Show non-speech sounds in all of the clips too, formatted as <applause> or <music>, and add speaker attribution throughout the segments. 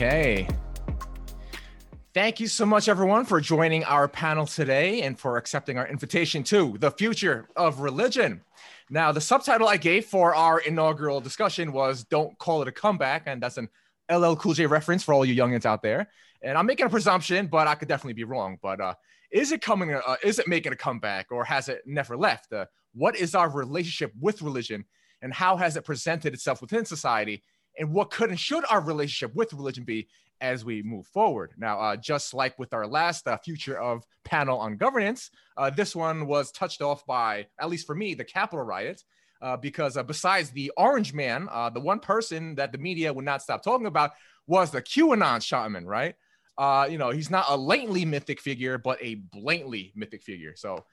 Speaker 1: Okay. Thank you so much, everyone, for joining our panel today and for accepting our invitation to the future of religion. Now, the subtitle I gave for our inaugural discussion was Don't Call It a Comeback. And that's an LL Cool J reference for all you youngins out there. And I'm making a presumption, but I could definitely be wrong. But uh, is it coming? Uh, is it making a comeback, or has it never left? Uh, what is our relationship with religion, and how has it presented itself within society? And what could and should our relationship with religion be as we move forward. Now, uh, just like with our last uh, future of panel on governance, uh, this one was touched off by, at least for me, the Capitol riot. Uh, because uh, besides the Orange Man, uh, the one person that the media would not stop talking about was the QAnon shaman, right? you know, he's not a latently mythic figure, but a blatantly mythic figure. So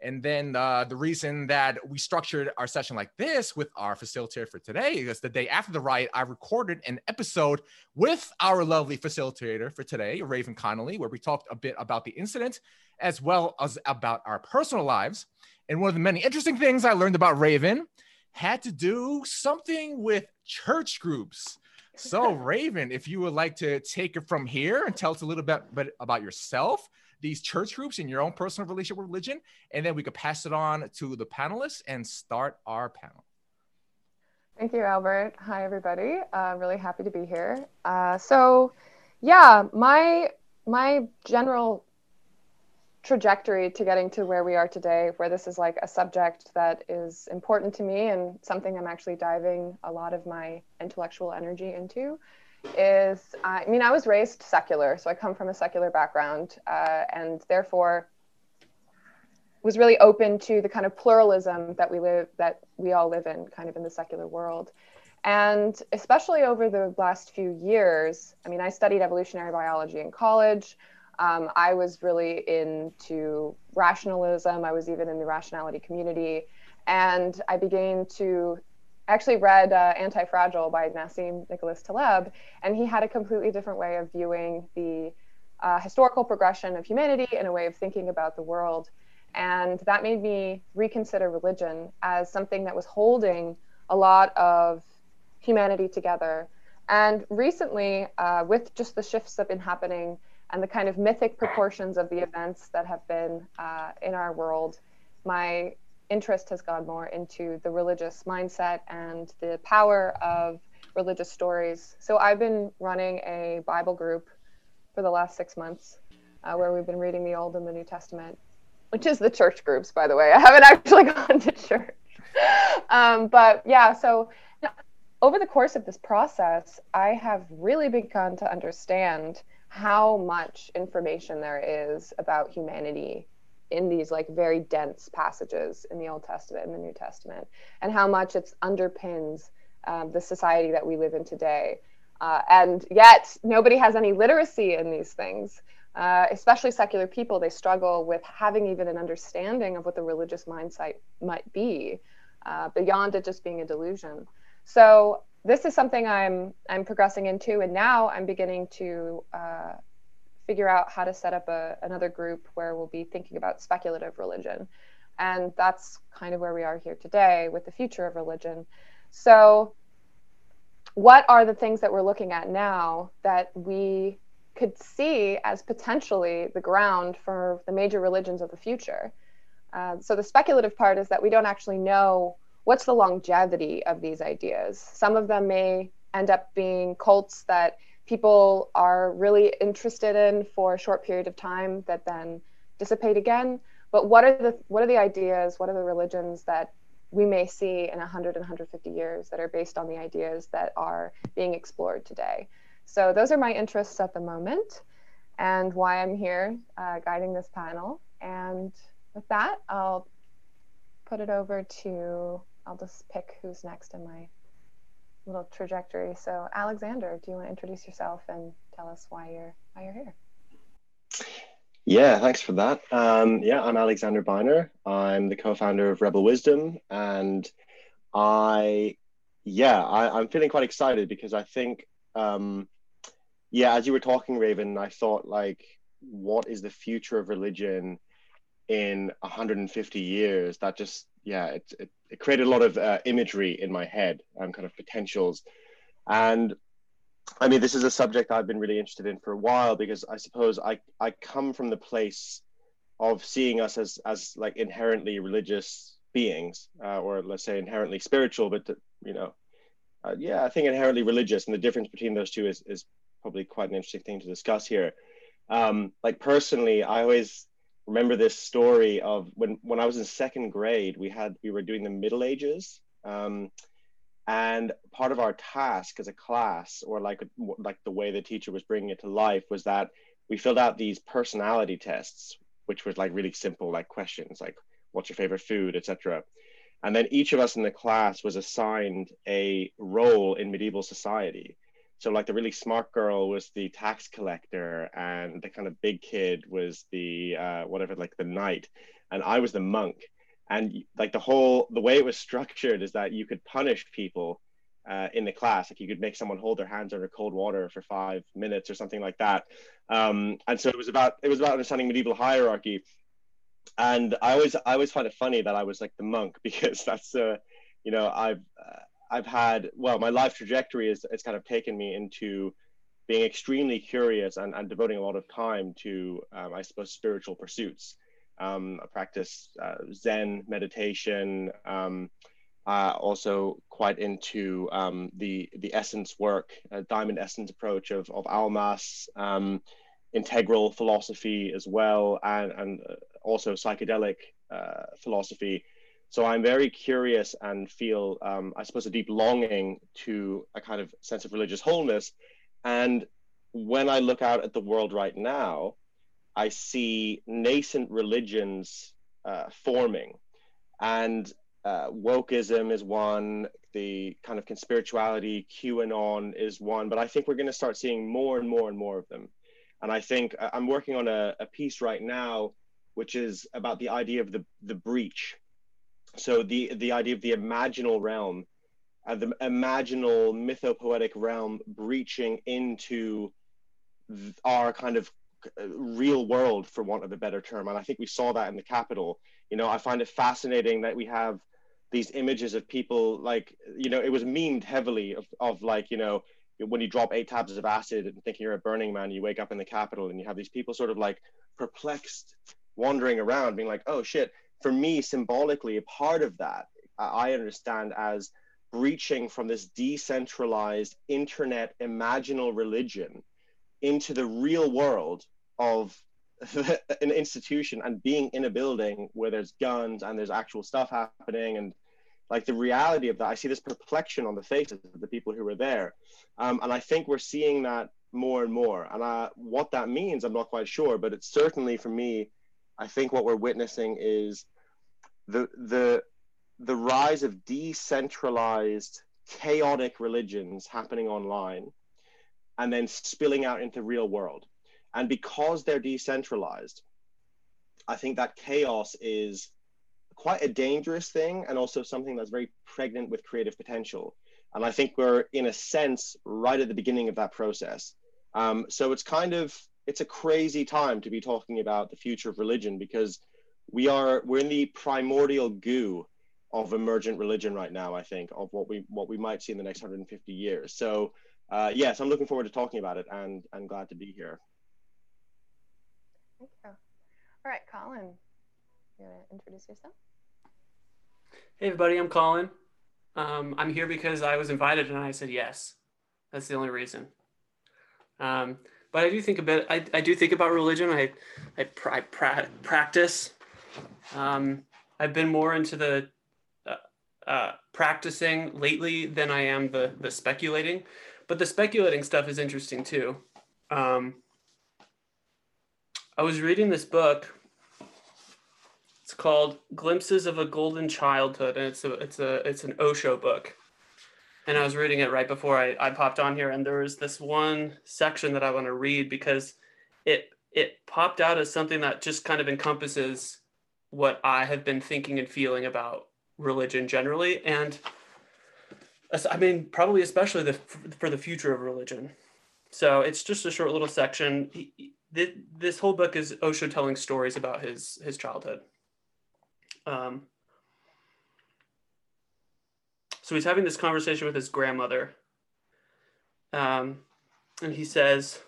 Speaker 1: and then uh, the reason that we structured our session like this with our facilitator for today is the day after the riot, I recorded an episode with our lovely facilitator for today, Raven Connolly, where we talked a bit about the incident as well as about our personal lives. And one of the many interesting things I learned about Raven had to do something with church groups. So, <laughs> Raven, if you would like to take it from here and tell us a little bit about yourself these church groups in your own personal relationship with religion, and then we could pass it on to the panelists and start our panel.
Speaker 2: Thank you, Albert. Hi, everybody. Uh, really happy to be here. Uh, so, yeah, my my general trajectory to getting to where we are today, where this is like a subject that is important to me and something I'm actually diving a lot of my intellectual energy into, is I mean, I was raised secular, so I come from a secular background, uh, and therefore was really open to the kind of pluralism that we live that we all live in, kind of in the secular world. And especially over the last few years, I mean, I studied evolutionary biology in college. Um, I was really into rationalism. I was even in the rationality community. And I began to I actually read uh, Anti-Fragile by Nassim Nicholas Taleb, and he had a completely different way of viewing the uh, historical progression of humanity and a way of thinking about the world. And that made me reconsider religion as something that was holding a lot of humanity together. And recently, uh, with just the shifts that have been happening and the kind of mythic proportions of the events that have been uh, in our world, my interest has gone more into the religious mindset and the power of religious stories. So I've been running a Bible group for the last six months uh, where we've been reading the Old and the New Testament, which is the church groups, by the way. <laughs> I haven't actually <laughs> gone to church. Um, but yeah, so over the course of this process, I have really begun to understand how much information there is about humanity in these like very dense passages in the Old Testament and the New Testament, and how much it underpins um, the society that we live in today. Uh, and yet, nobody has any literacy in these things. Uh, especially secular people, they struggle with having even an understanding of what the religious mindset might be, uh, beyond it just being a delusion. So this is something I'm I'm progressing into, and now I'm beginning to uh, figure out how to set up a, another group where we'll be thinking about speculative religion. And that's kind of where we are here today with the future of religion. So, what are the things that we're looking at now that we could see as potentially the ground for the major religions of the future? Uh, so, the speculative part is that we don't actually know what's the longevity of these ideas. Some of them may end up being cults that people are really interested in for a short period of time that then dissipate again. But what are the what are the ideas what are the religions that we may see in 100 and 150 years that are based on the ideas that are being explored today? So those are my interests at the moment and why i'm here uh, guiding this panel. And with that i'll put it over to i'll just pick who's next in my little trajectory. So, Alexander, do you want to introduce yourself and tell us why you're why you're here?
Speaker 3: Yeah, thanks for that. Um, yeah, I'm Alexander Beiner. I'm the co-founder of Rebel Wisdom, and I, yeah, I, am feeling quite excited because I think, um, yeah, as you were talking, Raven, I thought like, what is the future of religion in 150 years? That just yeah, it, it, it created a lot of uh, imagery in my head and kind of potentials. And I mean, this is a subject I've been really interested in for a while because I suppose I, I come from the place of seeing us as, as like inherently religious beings, uh, or let's say inherently spiritual, but you know, uh, yeah, I think inherently religious, and the difference between those two is is probably quite an interesting thing to discuss here. Um, like personally, I always remember this story of when when I was in second grade, we had we were doing the Middle Ages. Um, and part of our task as a class or like like the way the teacher was bringing it to life was that we filled out these personality tests which was like really simple like questions like what's your favorite food etc and then each of us in the class was assigned a role in medieval society so like the really smart girl was the tax collector and the kind of big kid was the uh, whatever like the knight and i was the monk. And like the whole the way it was structured is that you could punish people uh, in the class. Like you could make someone hold their hands under cold water for five minutes or something like that. Um, and so it was about it was about understanding medieval hierarchy. And i always i always find it funny that i was like the monk <laughs> because that's uh you know i've uh, i've had well my life trajectory is it's kind of taken me into being extremely curious and, and devoting a lot of time to um, i suppose spiritual pursuits um, I practice uh, Zen meditation. Um, uh, also quite into um, the the essence work, uh, diamond essence approach of of Almaas, um, integral philosophy as well, and and uh, also psychedelic uh, philosophy. So I'm very curious and feel, um, I suppose, a deep longing to a kind of sense of religious wholeness. And when I look out at the world right now, I see nascent religions uh, forming, and uh, wokeism is one. The kind of conspirituality, QAnon is one, but I think we're going to start seeing more and more and more of them. And I think uh, I'm working on a, a piece right now, which is about the idea of the the breach. So the the idea of the imaginal realm, uh, the imaginal mythopoetic realm breaching into our kind of real world for want of a better term. And i think we saw that in the Capitol you know i find it fascinating that we have these images of people like you know it was memed heavily of, of like you know when you drop eight tabs of acid and thinking you're a burning man you wake up in the Capitol and you have these people sort of like perplexed wandering around being like oh shit for me symbolically a part of that i understand as breaching from this decentralized internet imaginal religion into the real world of <laughs> an institution and being in a building where there's guns and there's actual stuff happening. And like the reality of that i see this perplexion on the faces of the people who were there. Um, and i think we're seeing that more and more. And I, what that means i'm not quite sure but it's certainly for me i think what we're witnessing is the the the rise of decentralized chaotic religions happening online and then spilling out into real world. And because they're decentralized, I think that chaos is quite a dangerous thing and also something that's very pregnant with creative potential. And I think we're, in a sense, right at the beginning of that process. Um, so it's kind of it's a crazy time to be talking about the future of religion because we are we're in the primordial goo of emergent religion right now. I think of what we what we might see in the next 150 years. So uh, yes, I'm looking forward to talking about it, and I'm glad to be here.
Speaker 2: Thank you. All right, Colin, you want to introduce yourself?
Speaker 4: Hey, everybody, I'm Colin. Um, I'm here because I was invited and I said yes. That's the only reason. Um, but I do think a bit. I, I do think about religion. I I, I pra- practice. Um, I've been more into the uh, uh, practicing lately than I am the the speculating. But the speculating stuff is interesting too. Um, I was reading this book. It's called Glimpses of a Golden Childhood, and it's a it's a it's an Osho book. And I was reading it right before I, I popped on here, and there was this one section that I want to read because it it popped out as something that just kind of encompasses what I have been thinking and feeling about religion generally. And I mean, probably especially the for the future of religion. So it's just a short little section. This whole book is Osho telling stories about his his childhood. Um, so he's having this conversation with his grandmother. Um, and he says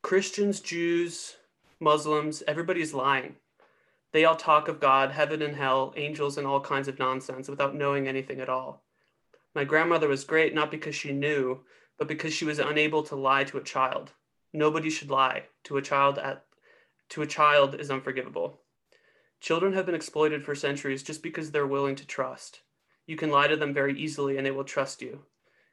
Speaker 4: Christians, Jews, Muslims, everybody's lying. They all talk of God, heaven and hell, angels, and all kinds of nonsense without knowing anything at all. My grandmother was great not because she knew, but because she was unable to lie to a child. Nobody should lie to a child at to a child is unforgivable. Children have been exploited for centuries just because they're willing to trust. You can lie to them very easily and they will trust you.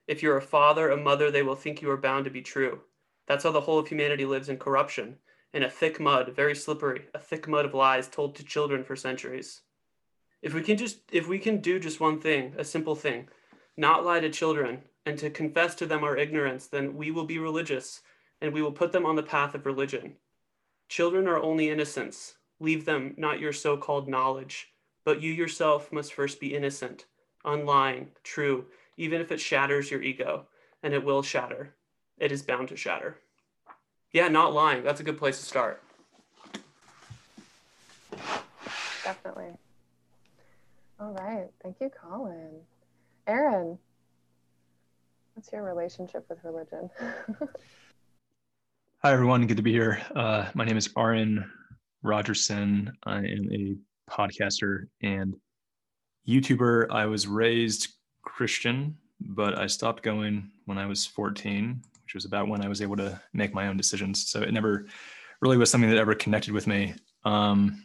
Speaker 4: If you're a father, a mother, they will think you are bound to be true. That's how the whole of humanity lives in corruption, in a thick mud, very slippery, a thick mud of lies told to children for centuries. If we can just if we can do just one thing, a simple thing, not lie to children and to confess to them our ignorance, then we will be religious and we will put them on the path of religion. Children are only innocents. Leave them not your so called knowledge, but you yourself must first be innocent, unlying, true, even if it shatters your ego, and it will shatter. It is bound to shatter. Yeah, not lying. That's a good place to start.
Speaker 2: Definitely. All right. Thank you, Colin. Aaron, what's your relationship with religion? <laughs>
Speaker 5: Hi, everyone. Good to be here. Uh, my name is Aaron Rogerson. I am a podcaster and YouTuber. I was raised Christian, but I stopped going when I was 14, which was about when I was able to make my own decisions. So it never really was something that ever connected with me. Um,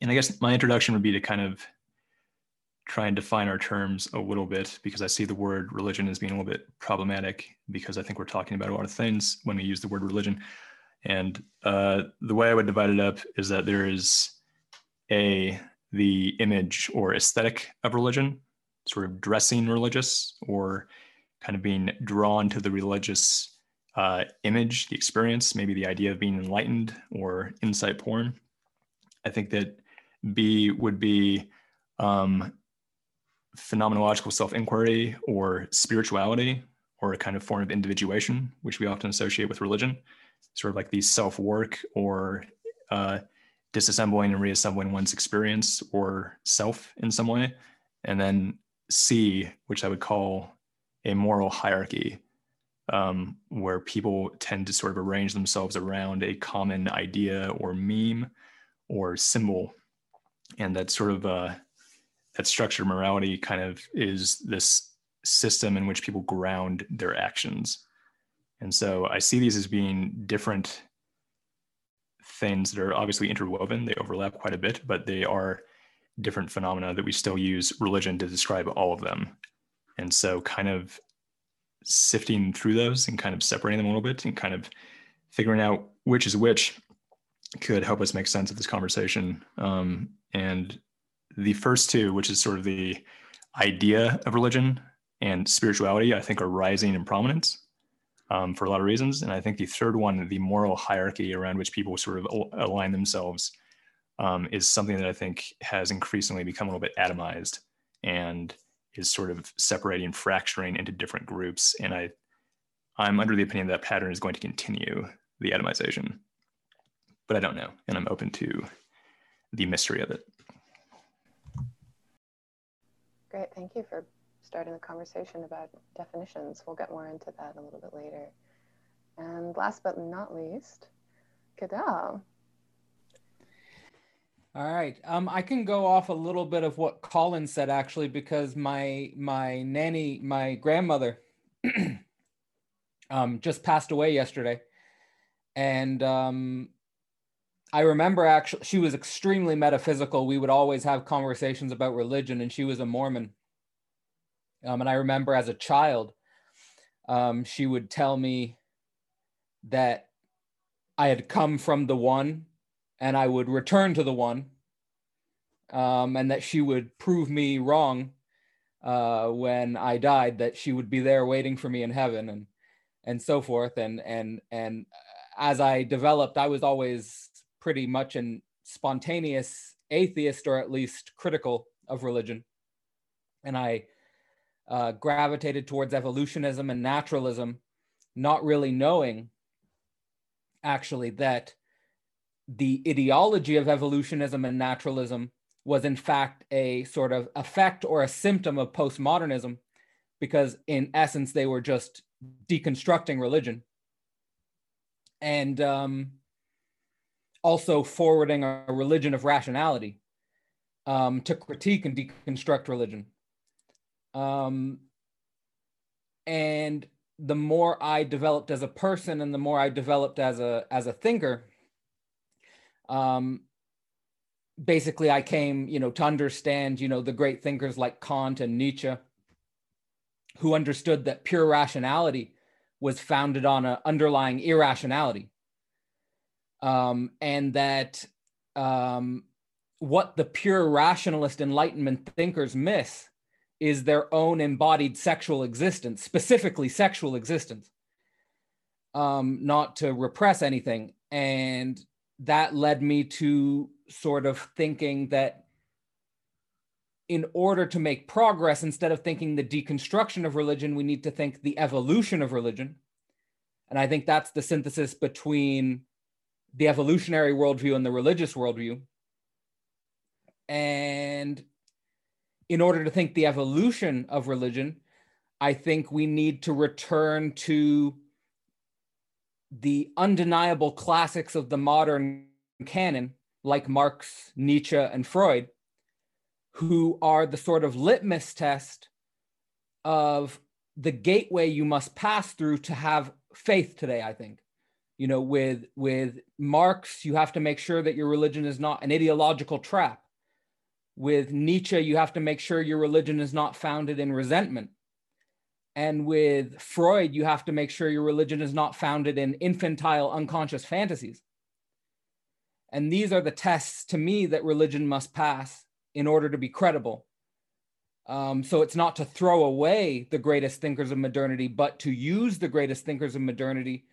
Speaker 5: and I guess my introduction would be to kind of try and define our terms a little bit because I see the word religion as being a little bit problematic because I think we're talking about a lot of things when we use the word religion. And uh, the way I would divide it up is that there is a the image or aesthetic of religion, sort of dressing religious or kind of being drawn to the religious uh, image, the experience, maybe the idea of being enlightened or insight porn. I think that B would be um, phenomenological self inquiry or spirituality or a kind of form of individuation, which we often associate with religion, sort of like the self work or uh, disassembling and reassembling one's experience or self in some way. And then C, which I would call a moral hierarchy, um, where people tend to sort of arrange themselves around a common idea or meme or symbol. And that sort of uh, that structured morality kind of is this system in which people ground their actions. And so I see these as being different things that are obviously interwoven. They overlap quite a bit, but they are different phenomena that we still use religion to describe all of them. And so, kind of sifting through those and kind of separating them a little bit and kind of figuring out which is which could help us make sense of this conversation. Um, and the first two, which is sort of the idea of religion and spirituality, I think are rising in prominence um, for a lot of reasons. And I think the third one, the moral hierarchy around which people sort of align themselves, um, is something that I think has increasingly become a little bit atomized and is sort of separating, fracturing into different groups. And I, I'm under the opinion that pattern is going to continue the atomization, but I don't know, and I'm open to the mystery of it.
Speaker 2: Great, thank you for starting the conversation about definitions. We'll get more into that a little bit later. And last but not least, Cadell.
Speaker 6: All right. Um, I can go off a little bit of what Colin said actually, because my my nanny, my grandmother, <clears throat> um, just passed away yesterday, and um, I remember actually she was extremely metaphysical. We would always have conversations about religion, and she was a Mormon. Um, and I remember as a child, um, she would tell me that I had come from the one, and I would return to the one, um, and that she would prove me wrong uh, when I died. That she would be there waiting for me in heaven, and and so forth. And and and as I developed, I was always pretty much an spontaneous atheist or at least critical of religion. And I uh, gravitated towards evolutionism and naturalism, not really knowing actually that the ideology of evolutionism and naturalism was in fact a sort of effect or a symptom of postmodernism because in essence they were just deconstructing religion and um, also forwarding a religion of rationality um, to critique and deconstruct religion. Um, and the more I developed as a person and the more I developed as a as a thinker, um, basically I came, you know, to understand, you know, the great thinkers like Kant and Nietzsche, who understood that pure rationality was founded on an underlying irrationality, um, and that um, what the pure rationalist Enlightenment thinkers miss is their own embodied sexual existence, specifically sexual existence, um, not to repress anything. And that led me to sort of thinking that in order to make progress, instead of thinking the deconstruction of religion, we need to think the evolution of religion. And I think that's the synthesis between the evolutionary worldview and the religious worldview. And in order to think the evolution of religion, I think we need to return to the undeniable classics of the modern canon, like Marx, Nietzsche, and Freud, who are the sort of litmus test of the gateway you must pass through to have faith today, I think. You know, with with Marx, you have to make sure that your religion is not an ideological trap with Nietzsche, you have to make sure your religion is not founded in resentment. And with Freud, you have to make sure your religion is not founded in infantile, unconscious fantasies. And these are the tests to me that religion must pass in order to be credible. Um, so it's not to throw away the greatest thinkers of modernity, but to use the greatest thinkers of modernity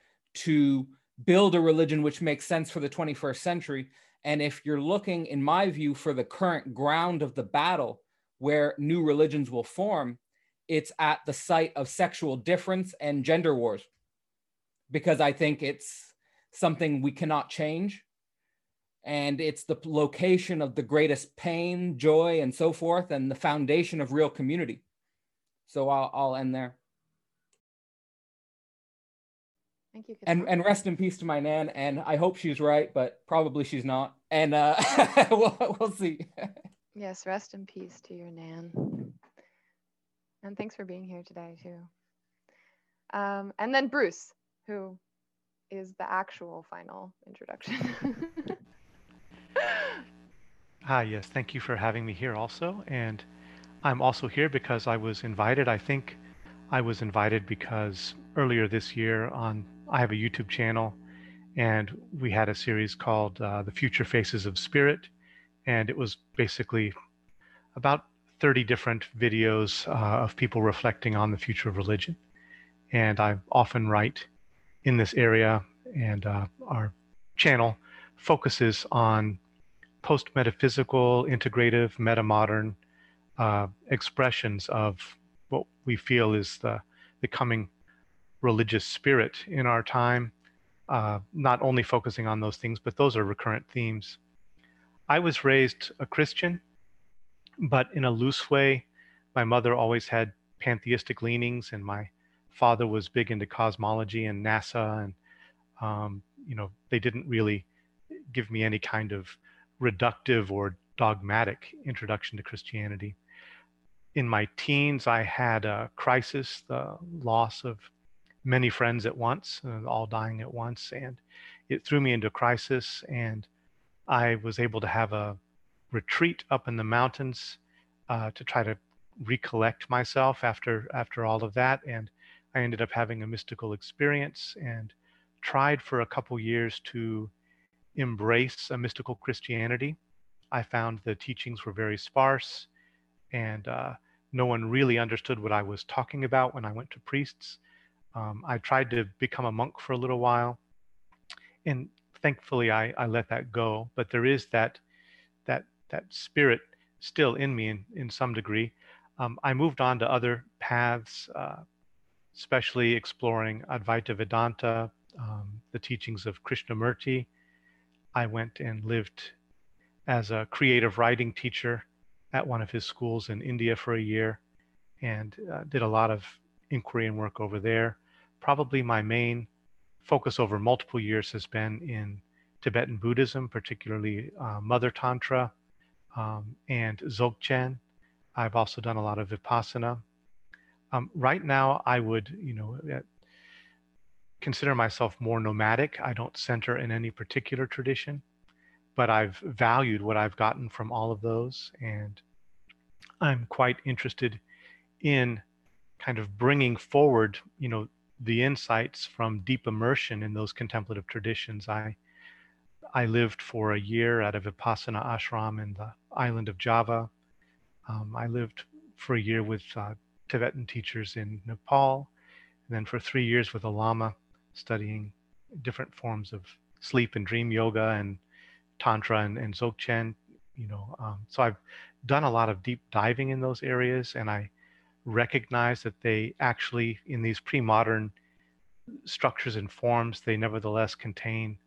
Speaker 6: to build a religion which makes sense for the 21st century and if you're looking, in my view, for the current ground of the battle where new religions will form, it's at the site of sexual difference and gender wars. Because I think it's something we cannot change. And it's the location of the greatest pain, joy, and so forth, and the foundation of real community. So I'll, I'll end there.
Speaker 2: Thank you.
Speaker 6: And and rest in peace to my nan. And I hope she's right, but probably she's not. And uh, <laughs> <laughs> we'll we'll see. <laughs>
Speaker 2: yes, rest in peace to your nan. And thanks for being here today too. Um, and then Bruce, who is the actual final introduction.
Speaker 7: Hi, yes, thank you for having me here also. And I'm also here because I was invited. I think I was invited because earlier this year on I have a YouTube channel, and we had a series called uh, The Future Faces of Spirit. And it was basically about 30 different videos uh, of people reflecting on the future of religion. And I often write in this area, and uh, our channel focuses on post metaphysical, integrative, meta modern uh, expressions of what we feel is the, the coming religious spirit in our time, uh, not only focusing on those things, but those are recurrent themes. I was raised a Christian, but in a loose way. My mother always had pantheistic leanings, and my father was big into cosmology and NASA, and um, you know they didn't really give me any kind of reductive or dogmatic introduction to Christianity. In my teens, I had a crisis, the loss of many friends at once, uh, all dying at once, and it threw me into crisis. And I was able to have a retreat up in the mountains uh, to try to recollect myself after after all of that. And I ended up having a mystical experience and tried for a couple years to embrace a mystical Christianity. I found the teachings were very sparse, and uh, no one really understood what I was talking about when I went to priests. Um, I tried to become a monk for a little while, and thankfully I, I let that go. But there is that that that spirit still in me in, in some degree. Um, I moved on to other paths, uh, especially exploring Advaita Vedanta, um, the teachings of Krishnamurti. I went and lived as a creative writing teacher at one of his schools in India for a year and uh, did a lot of inquiry and work over there. Probably my main focus over multiple years has been in Tibetan Buddhism, particularly uh, Mother Tantra um, and Dzogchen. I've also done a lot of Vipassana. Um, right now, I would, you know, uh, consider myself more nomadic. I don't center in any particular tradition, but I've valued what I've gotten from all of those. And I'm quite interested in kind of bringing forward, you know, the insights from deep immersion in those contemplative traditions. I I lived for a year at a Vipassana ashram in the island of Java. Um, I lived for a year with uh, Tibetan teachers in Nepal, and then for three years with a Lama studying different forms of sleep and dream yoga and Tantra and, and Dzogchen. You know, um, so I've done a lot of deep diving in those areas, and I recognize that they actually, in these pre-modern structures and forms, they nevertheless contain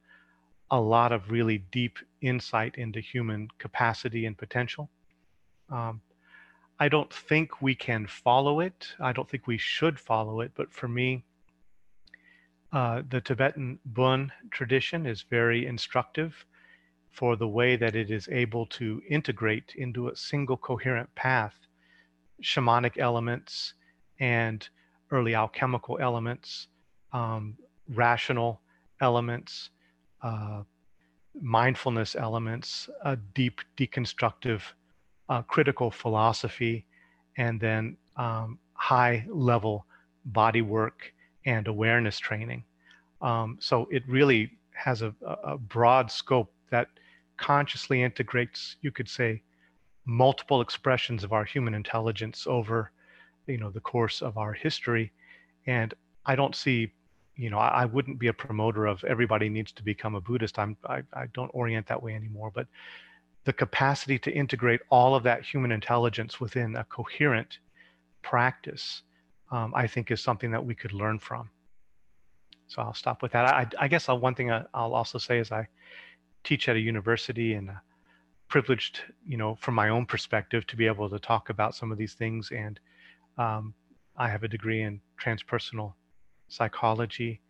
Speaker 7: a lot of really deep insight into human capacity and potential. Um, I don't think we can follow it. I don't think we should follow it. But for me, uh, the Tibetan Bon tradition is very instructive for the way that it is able to integrate into a single coherent path shamanic elements and early alchemical elements, um, rational elements, uh, mindfulness elements, a deep deconstructive uh, critical philosophy, and then um, high level body work and awareness training. Um, so it really has a, a broad scope that consciously integrates, you could say, multiple expressions of our human intelligence over you know the course of our history. And i don't see you know I, I, wouldn't be a promoter of everybody needs to become a buddhist. I'm I, I don't orient that way anymore. But the capacity to integrate all of that human intelligence within a coherent practice um, i think is something that we could learn from. So i'll stop with that. I, I guess I'll, one thing uh, I, will also say is i teach at a university and uh, privileged, you know, from my own perspective to be able to talk about some of these things. And um, I have a degree in transpersonal psychology.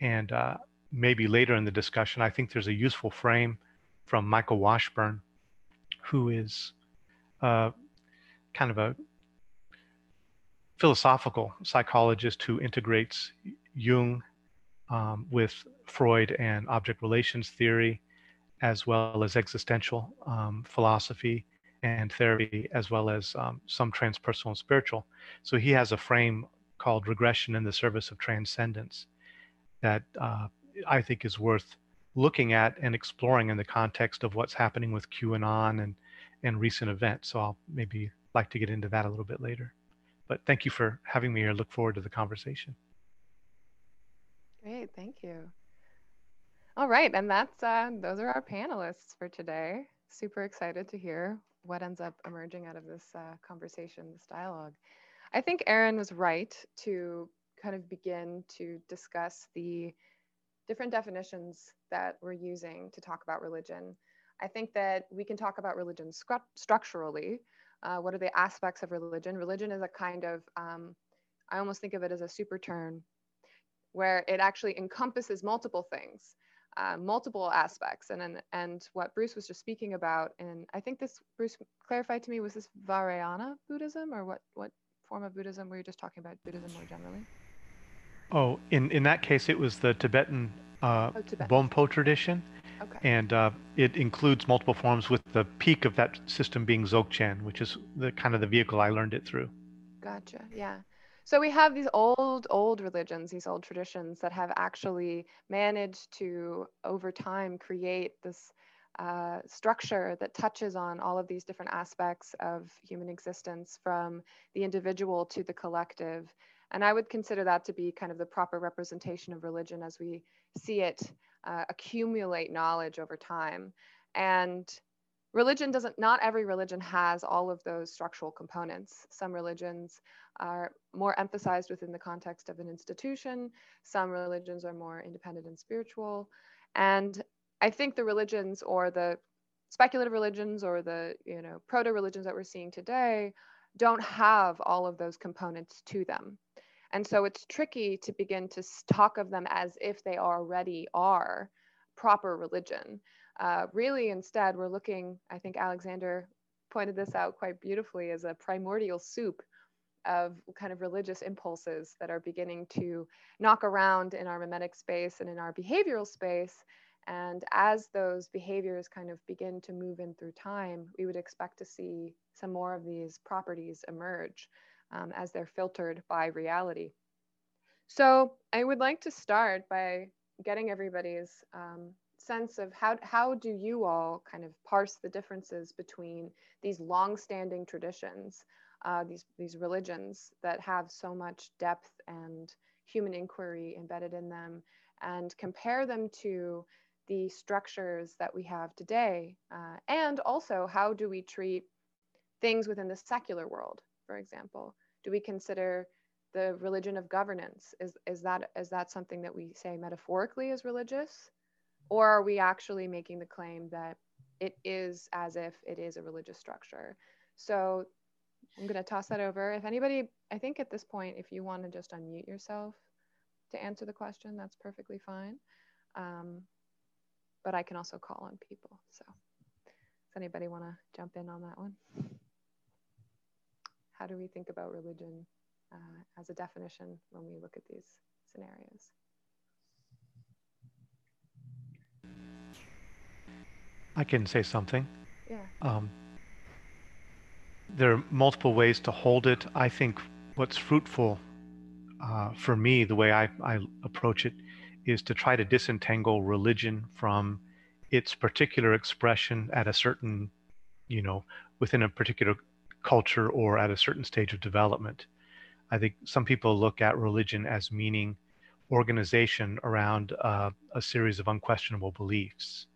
Speaker 7: And uh, maybe later in the discussion, I think there's a useful frame from Michael Washburn, who is uh, kind of a philosophical psychologist who integrates Jung um, with Freud and object relations theory as well as existential um, philosophy and therapy, as well as um, some transpersonal and spiritual. So he has a frame called regression in the service of transcendence that uh, I think is worth looking at and exploring in the context of what's happening with QAnon and, and recent events. So I'll maybe like to get into that a little bit later. But thank you for having me here. Look forward to the conversation.
Speaker 2: Great, thank you. All right, and that's uh, those are our panelists for today. Super excited to hear what ends up emerging out of this uh, conversation, this dialogue. I think Aaron was right to kind of begin to discuss the different definitions that we're using to talk about religion. I think that we can talk about religion structurally. Uh, what are the aspects of religion? Religion is a kind of, um, I almost think of it as a super turn, where it actually encompasses multiple things uh, multiple aspects. And, and and what Bruce was just speaking about, and I think this Bruce clarified to me was this Vajrayana Buddhism or what what form of Buddhism were you just talking about Buddhism more generally?
Speaker 7: Oh, in in that case, it was the Tibetan uh, oh, Tibetan. Bonpo tradition. Okay. And uh, it includes multiple forms, with the peak of that system being Dzogchen, which is the kind of the vehicle I learned it through.
Speaker 2: Gotcha. Yeah. So we have these old, old religions, these old traditions that have actually managed to, over time, create this uh, structure that touches on all of these different aspects of human existence from the individual to the collective. And I would consider that to be kind of the proper representation of religion as we see it uh, accumulate knowledge over time. And religion doesn't, not every religion has all of those structural components. Some religions are more emphasized within the context of an institution. Some religions are more independent and spiritual. And I think the religions or the speculative religions or the you know proto religions that we're seeing today don't have all of those components to them. And so it's tricky to begin to talk of them as if they already are proper religion. Uh, really, instead, we're looking, I think Alexander pointed this out quite beautifully, as a primordial soup of kind of religious impulses that are beginning to knock around in our mimetic space and in our behavioral space. And as those behaviors kind of begin to move in through time, we would expect to see some more of these properties emerge um, as they're filtered by reality. So I would like to start by getting everybody's um, sense of how, how do you all kind of parse the differences between these long-standing traditions, uh, these, these religions that have so much depth and human inquiry embedded in them, and compare them to the structures that we have today? Uh, and also, how do we treat things within the secular world, for example? Do we consider the religion of governance? Is, is, that, is that something that we say metaphorically is religious? Or are we actually making the claim that it is as if it is a religious structure? So I'm going to toss that over. If anybody, I think at this point, if you want to just unmute yourself to answer the question, that's perfectly fine. Um, but I can also call on people. So does anybody want to jump in on that one? How do we think about religion uh, as a definition when we look at these scenarios?
Speaker 7: I can say something.
Speaker 2: Yeah.
Speaker 7: Um, there are multiple ways to hold it. I think what's fruitful uh, for me, the way I, I approach it, is to try to disentangle religion from its particular expression at a certain, you know, within a particular culture or at a certain stage of development. I think some people look at religion as meaning organization around uh, a series of unquestionable beliefs.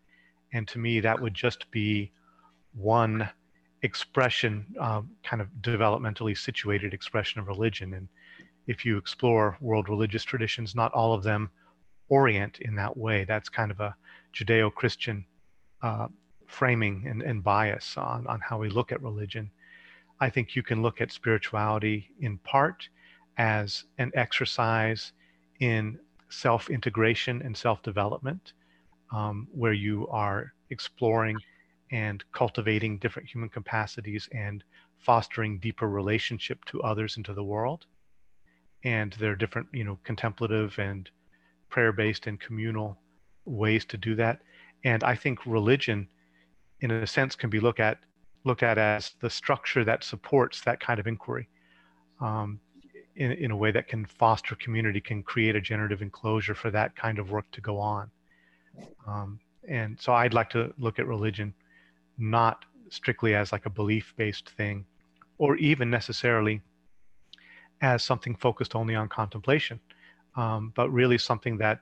Speaker 7: And to me, that would just be one expression, um, kind of developmentally situated expression of religion. And if you explore world religious traditions, not all of them orient in that way. That's kind of a Judeo Christian uh, framing and, and bias on, on how we look at religion. I think you can look at spirituality in part as an exercise in self integration and self development, um, where you are exploring and cultivating different human capacities and fostering deeper relationship to others and to the world. And there are different, you know, contemplative and prayer based and communal ways to do that. And I think religion, in a sense, can be looked at looked at as the structure that supports that kind of inquiry um, in, in a way that can foster community, can create a generative enclosure for that kind of work to go on. Um, and so I'd like to look at religion not strictly as like a belief based thing or even necessarily as something focused only on contemplation, um, but really something that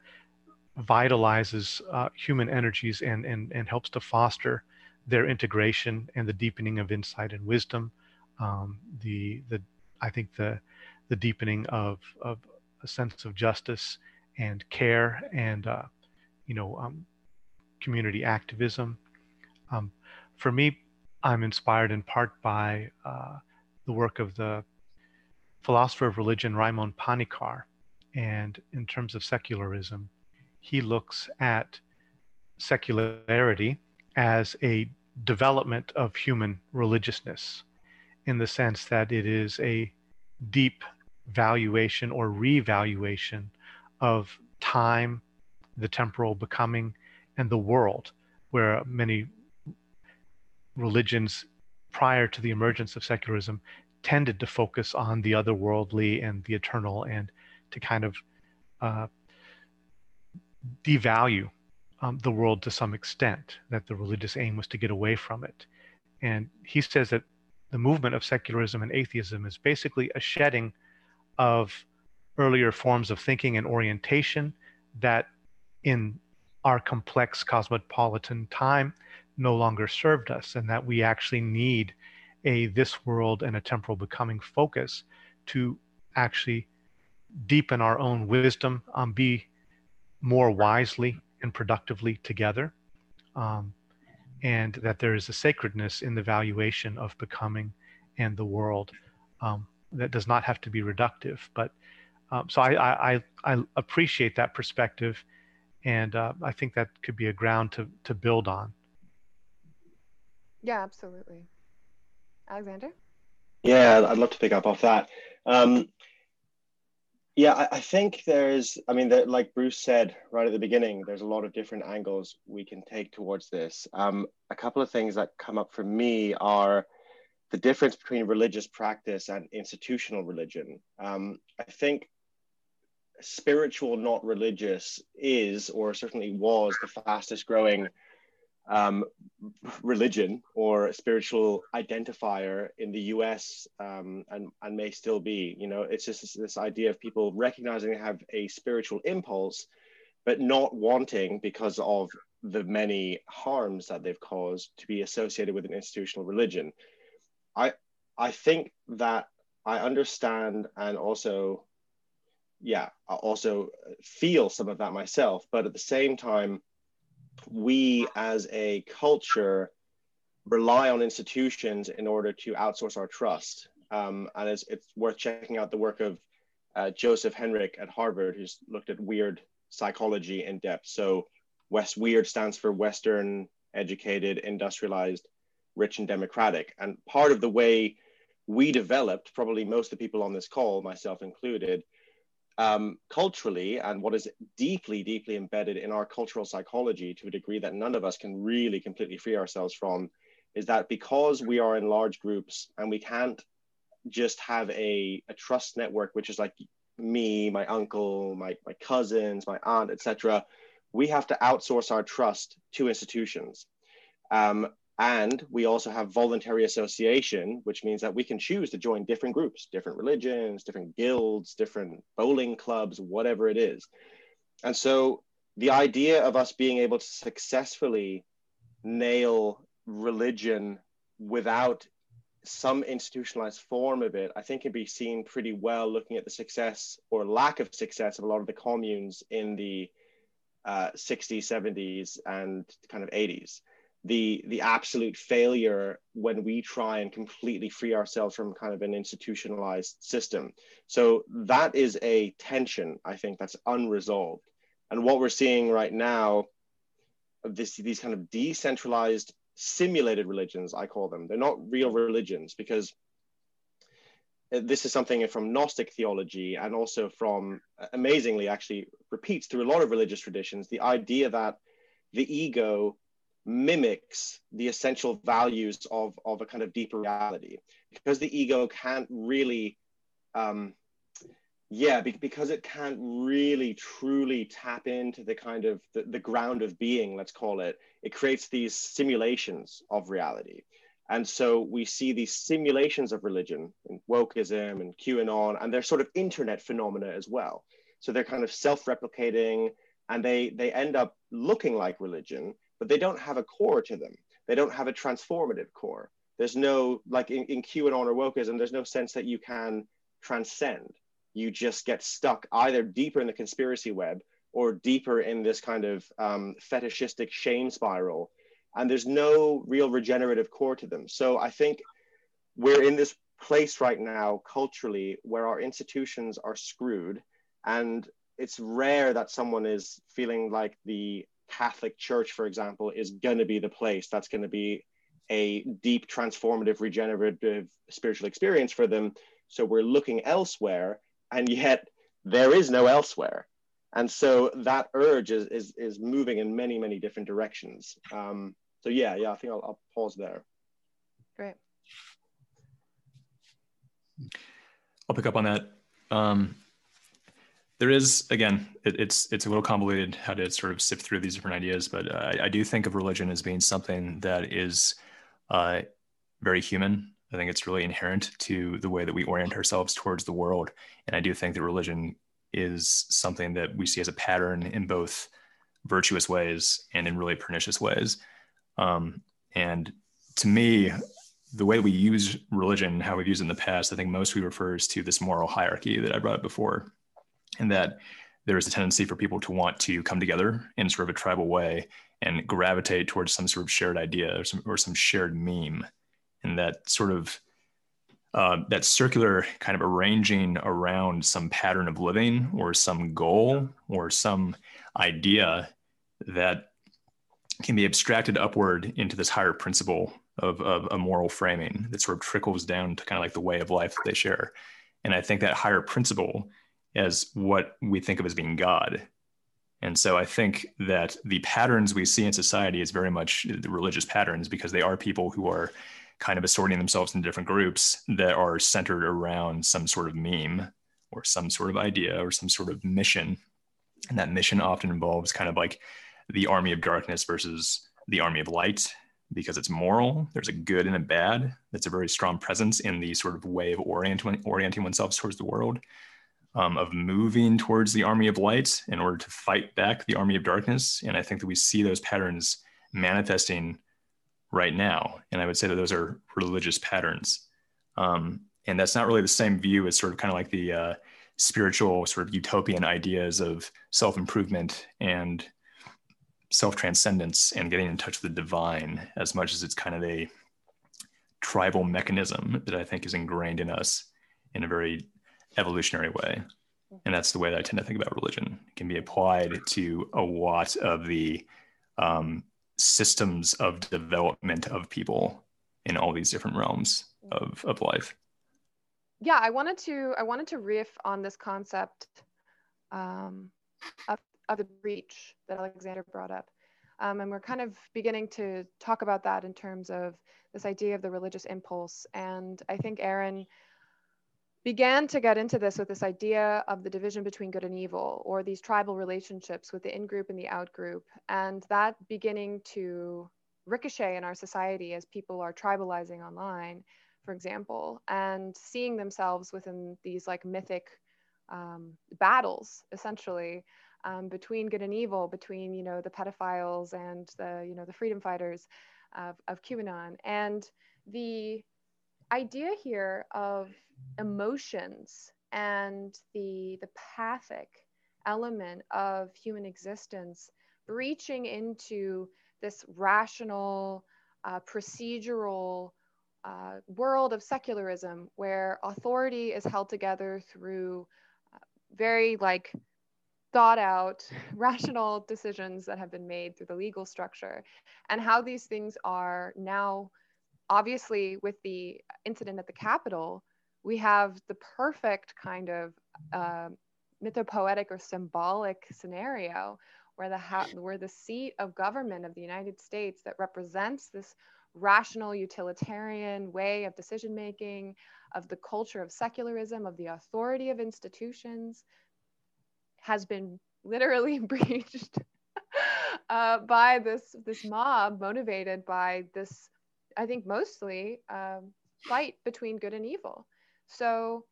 Speaker 7: vitalizes uh, human energies and, and, and helps to foster their integration and the deepening of insight and wisdom. Um, the, the, I think the, the deepening of, of a sense of justice and care and, uh, you know, um, community activism. Um, for me, I'm inspired in part by uh, the work of the philosopher of religion Raimon Panikkar. And in terms of secularism, he looks at secularity as a development of human religiousness in the sense that it is a deep valuation or revaluation of time, the temporal becoming, and the world, where many religions prior to the emergence of secularism tended to focus on the otherworldly and the eternal and to kind of uh, devalue um, the world to some extent, that the religious aim was to get away from it. And he says that the movement of secularism and atheism is basically a shedding of earlier forms of thinking and orientation that in our complex cosmopolitan time no longer served us, and that we actually need a this world and a temporal becoming focus to actually deepen our own wisdom, um, be more wisely and productively together, um, and that there is a sacredness in the valuation of becoming and the world um, that does not have to be reductive, but Um, so I, I, I appreciate that perspective, and uh, I think that could be a ground to to build on.
Speaker 2: Yeah, absolutely. Alexander.
Speaker 3: Yeah, I'd love to pick up off that. Um, yeah, I, I, think there's, I mean, the, like Bruce said right at the beginning, there's a lot of different angles we can take towards this. Um, a couple of things that come up for me are the difference between religious practice and institutional religion. Um, I think spiritual, not religious, is, or certainly was, the fastest growing um, religion or spiritual identifier in the US um, and, and may still be. You know, it's just this, this idea of people recognizing they have a spiritual impulse, but not wanting, because of the many harms that they've caused, to be associated with an institutional religion. I, I think that I understand and also, yeah, I also feel some of that myself, but at the same time, we as a culture rely on institutions in order to outsource our trust. Um, and it's, it's worth checking out the work of uh, Joseph Henrich at Harvard, who's looked at weird psychology in depth. So, West Weird stands for Western, educated, industrialized, rich, and democratic. And part of the way we developed, probably most of the people on this call, myself included, um, culturally and what is deeply, deeply embedded in our cultural psychology to a degree that none of us can really completely free ourselves from is that because we are in large groups and we can't just have a, a trust network, which is like me, my uncle, my, my cousins, my aunt, etc., we have to outsource our trust to institutions. Um, and we also have voluntary association, which means that we can choose to join different groups, different religions, different guilds, different bowling clubs, whatever it is. And so the idea of us being able to successfully nail religion without some institutionalized form of it, I think can be seen pretty well looking at the success or lack of success of a lot of the communes in the uh, 60s, 70s, and kind of 80s the the absolute failure when we try and completely free ourselves from kind of an institutionalized system. So that is a tension i think that's unresolved. And what we're seeing right now this these kind of decentralized simulated religions i call them they're not real religions because uh, this is something from gnostic theology and also from uh, amazingly actually repeats through a lot of religious traditions the idea that the ego mimics the essential values of, of a kind of deeper reality. Because the ego can't really um, yeah be, because it can't really truly tap into the kind of the, the ground of being let's call it it creates these simulations of reality. And so we see these simulations of religion and wokeism and qanon and they're sort of internet phenomena as well. So they're kind of self-replicating and they they end up looking like religion but they don't have a core to them. They don't have a transformative core. There's no, like in, in QAnon or wokeism, there's no sense that you can transcend. You just get stuck either deeper in the conspiracy web or deeper in this kind of um, fetishistic shame spiral. And there's no real regenerative core to them. So I think we're in this place right now culturally where our institutions are screwed and it's rare that someone is feeling like the Catholic Church, for example, is going to be the place that's going to be a deep, transformative, regenerative spiritual experience for them. So we're looking elsewhere, and yet there is no elsewhere. And so that urge is, is, is moving in many, many different directions. Um, so yeah, yeah, I think I'll, I'll pause there.
Speaker 2: Great.
Speaker 5: I'll pick up on that. Um, there is again it, it's it's a little convoluted how to sort of sift through these different ideas but uh, I, I, do think of religion as being something that is uh, very human. I think it's really inherent to the way that we orient ourselves towards the world. And i do think that religion is something that we see as a pattern in both virtuous ways and in really pernicious ways. Um, and to me the way we use religion how we've used it in the past i think mostly refers to this moral hierarchy that i brought up before and that there is a tendency for people to want to come together in sort of a tribal way and gravitate towards some sort of shared idea or some, or some shared meme. And that sort of uh, that circular kind of arranging around some pattern of living or some goal or some idea that can be abstracted upward into this higher principle of, of a moral framing that sort of trickles down to kind of like the way of life that they share. And I think that higher principle is what we think of as being God. And so I think that the patterns we see in society is very much the religious patterns because they are people who are kind of assorting themselves in different groups that are centered around some sort of meme or some sort of idea or some sort of mission. And that mission often involves kind of like the army of darkness versus the army of light because it's moral. There's a good and a bad. That's a very strong presence in the sort of way of orienting, orienting oneself towards the world, um, of moving towards the army of light in order to fight back the army of darkness. And I think that we see those patterns manifesting right now. And I would say that those are religious patterns. Um, and that's not really the same view as sort of kind of like the uh, spiritual sort of utopian ideas of self improvement and self transcendence and getting in touch with the divine as much as it's kind of a tribal mechanism that I think is ingrained in us in a very evolutionary way. And that's the way that I tend to think about religion. It can be applied to a lot of the um, systems of development of people in all these different realms of, of life.
Speaker 2: Yeah, I wanted to I wanted to riff on this concept um, of of the breach that Alexander brought up. Um, and we're kind of beginning to talk about that in terms of this idea of the religious impulse. And I think Aaron began to get into this with this idea of the division between good and evil, or these tribal relationships with the in group and the out group, and that beginning to ricochet in our society as people are tribalizing online, for example, and seeing themselves within these like mythic um, battles, essentially, um, between good and evil, between you know the pedophiles and the you know the freedom fighters of, of QAnon, and the idea here of emotions and the the pathic element of human existence breaching into this rational uh, procedural uh, world of secularism where authority is held together through uh, very like thought out, <laughs> rational decisions that have been made through the legal structure, and how these things are now, obviously, with the incident at the Capitol, we have the perfect kind of uh, mythopoetic or symbolic scenario where the ha- where the seat of government of the United States that represents this rational utilitarian way of decision making of the culture of secularism of the authority of institutions has been literally <laughs> breached uh, by this this mob motivated by this i think mostly um, fight between good and evil so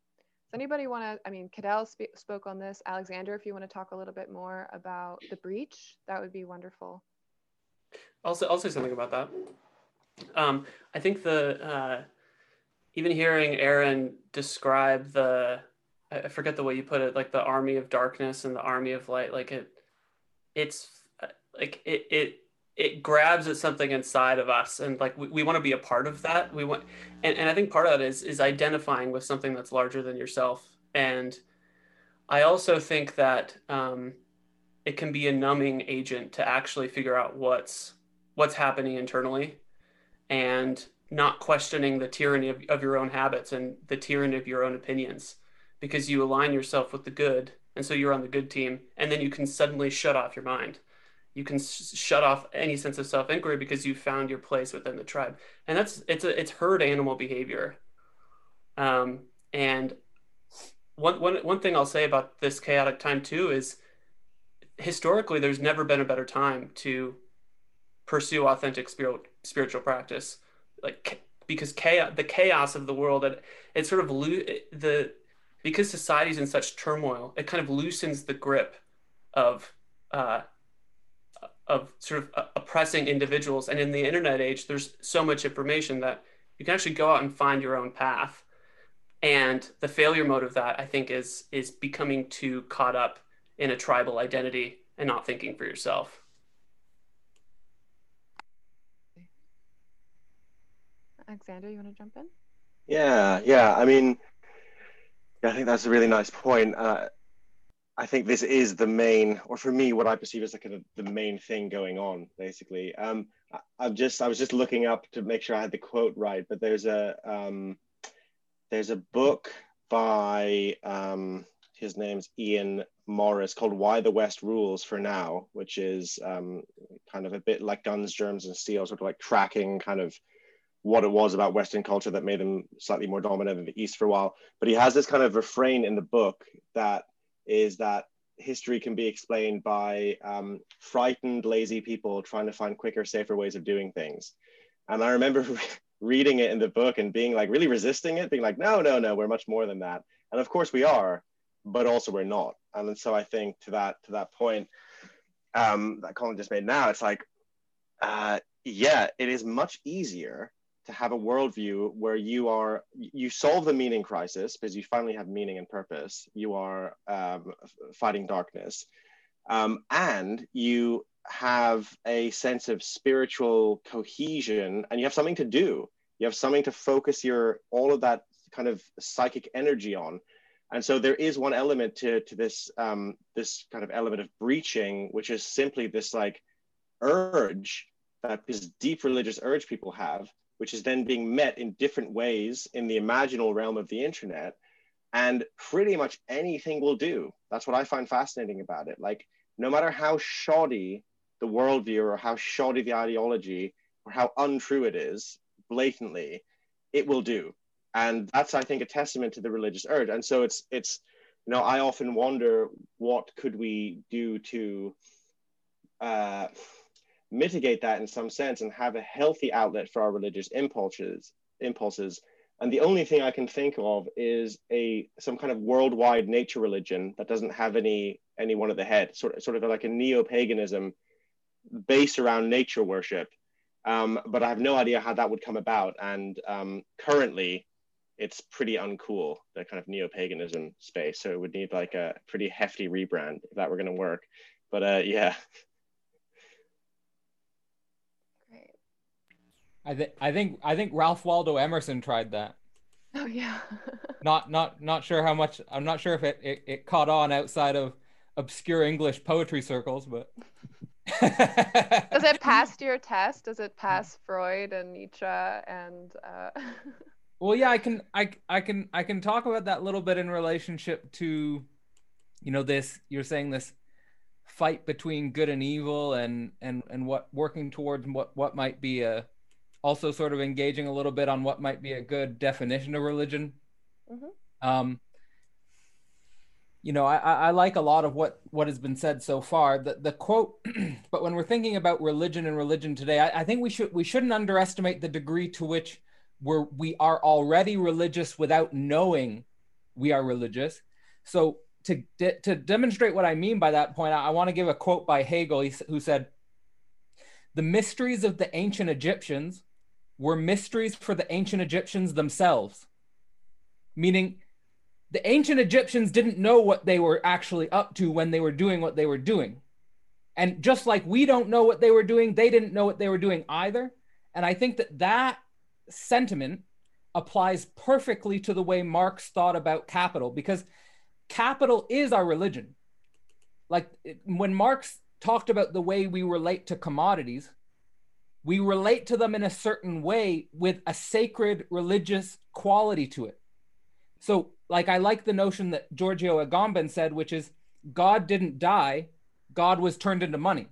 Speaker 2: does anybody want to i mean cadell sp- spoke on this alexander if you want to talk a little bit more about the breach that would be wonderful
Speaker 4: I'll say something about that um, i think the uh, even hearing aaron describe the I forget the way you put it, like the army of darkness and the army of light. Like it, it's uh, like it it it grabs at something inside of us, and like we, we want to be a part of that. We want, and, and I think part of that is is identifying with something that's larger than yourself. And I also think that um, it can be a numbing agent to actually figure out what's what's happening internally, and not questioning the tyranny of, of your own habits and the tyranny of your own opinions because you align yourself with the good and so you're on the good team and then you can suddenly shut off your mind you can sh- shut off any sense of self inquiry because you found your place within the tribe. And that's it's a it's herd animal behavior. Um, and one, one, one thing i'll say about this chaotic time too is historically there's never been a better time to pursue authentic spiritual spiritual practice. Like because chaos the chaos of the world it, it sort of lo- the because society's in such turmoil, it kind of loosens the grip of uh, of sort of uh, oppressing individuals. And in the internet age, there's so much information that you can actually go out and find your own path. And the failure mode of that, I think, is is becoming too caught up in a tribal identity and not thinking for yourself.
Speaker 2: Alexander, you want to jump in?
Speaker 3: Yeah, yeah. I mean, I think that's a really nice point. Uh, I think this is the main, or for me, what I perceive as like a, the main thing going on, basically. Um, I, I'm just, I was just looking up to make sure I had the quote right, but there's a, um, there's a book by, um, his name's Ian Morris called Why the West Rules for Now, which is um, kind of a bit like Guns, Germs, and Steel, sort of like tracking kind of what it was about Western culture that made them slightly more dominant in the East for a while. But he has this kind of refrain in the book that is that history can be explained by um, frightened, lazy people trying to find quicker, safer ways of doing things. And I remember <laughs> reading it in the book and being like really resisting it, being like, no, no, no, we're much more than that. And of course we are, but also we're not. And so I think to that to that point um, that Colin just made now, it's like, uh, yeah, it is much easier to have a worldview where you are you solve the meaning crisis because you finally have meaning and purpose. You are um, fighting darkness. Um, and you have a sense of spiritual cohesion and you have something to do. You have something to focus your all of that kind of psychic energy on. And so there is one element to to this um, this kind of element of breaching which is simply this like urge that this deep religious urge people have which is then being met in different ways in the imaginal realm of the internet. And pretty much anything will do. That's what I find fascinating about it. Like, no matter how shoddy the worldview or how shoddy the ideology or how untrue it is, blatantly, it will do. And that's, I think, a testament to the religious urge. And so it's, it's, you know, I often wonder what could we do to, uh, mitigate that in some sense and have a healthy outlet for our religious impulses impulses. And the only thing i can think of is a some kind of worldwide nature religion that doesn't have any anyone at the head sort of sort of like a neo-paganism based around nature worship. Um, but i have no idea how that would come about. And um, currently it's pretty uncool the kind of neo-paganism space. So it would need like a pretty hefty rebrand if that were going to work. But uh, yeah <laughs>
Speaker 6: I think I think I think Ralph Waldo Emerson tried that.
Speaker 2: Oh yeah. <laughs>
Speaker 6: not not not sure how much I'm not sure if it, it, it caught on outside of obscure English poetry circles, but <laughs>
Speaker 2: Does it pass <laughs> your test? Does it pass Freud and Nietzsche and uh...
Speaker 6: Well yeah, I can I I can I can talk about that a little bit in relationship to you know this you're saying this fight between good and evil and and and what working towards what what might be a also sort of engaging a little bit on what might be a good definition of religion. Mm-hmm. Um, you know, I, I like a lot of what what has been said so far. The the quote, <clears throat> but when we're thinking about religion and religion today, I, I think we should we shouldn't underestimate the degree to which we're we are already religious without knowing we are religious. So to de- to demonstrate what I mean by that point, I, I want to give a quote by Hegel, who said, "The mysteries of the ancient Egyptians were mysteries for the ancient Egyptians themselves. Meaning, the ancient Egyptians didn't know what they were actually up to when they were doing what they were doing. And just like we don't know what they were doing, they didn't know what they were doing either. And I think that that sentiment applies perfectly to the way Marx thought about capital because capital is our religion. Like when Marx talked about the way we relate to commodities, we relate to them in a certain way with a sacred religious quality to it. So, like, I like the notion that Giorgio Agamben said, which is God didn't die, God was turned into money.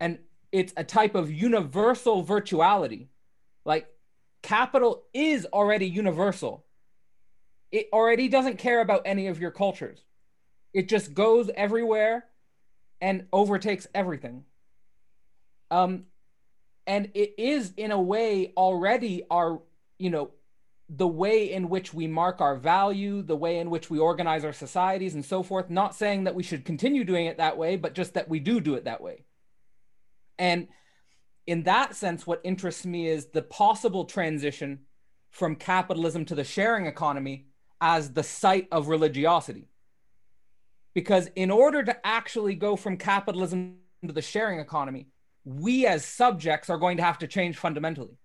Speaker 6: And it's a type of universal virtuality. Like, capital is already universal. It already doesn't care about any of your cultures. It just goes everywhere and overtakes everything. Um, and it is in a way already our you know the way in which we mark our value the way in which we organize our societies and so forth. Not saying that we should continue doing it that way but just that we do do it that way. And in that sense what interests me is the possible transition from capitalism to the sharing economy as the site of religiosity. Because in order to actually go from capitalism to the sharing economy we as subjects are going to have to change fundamentally.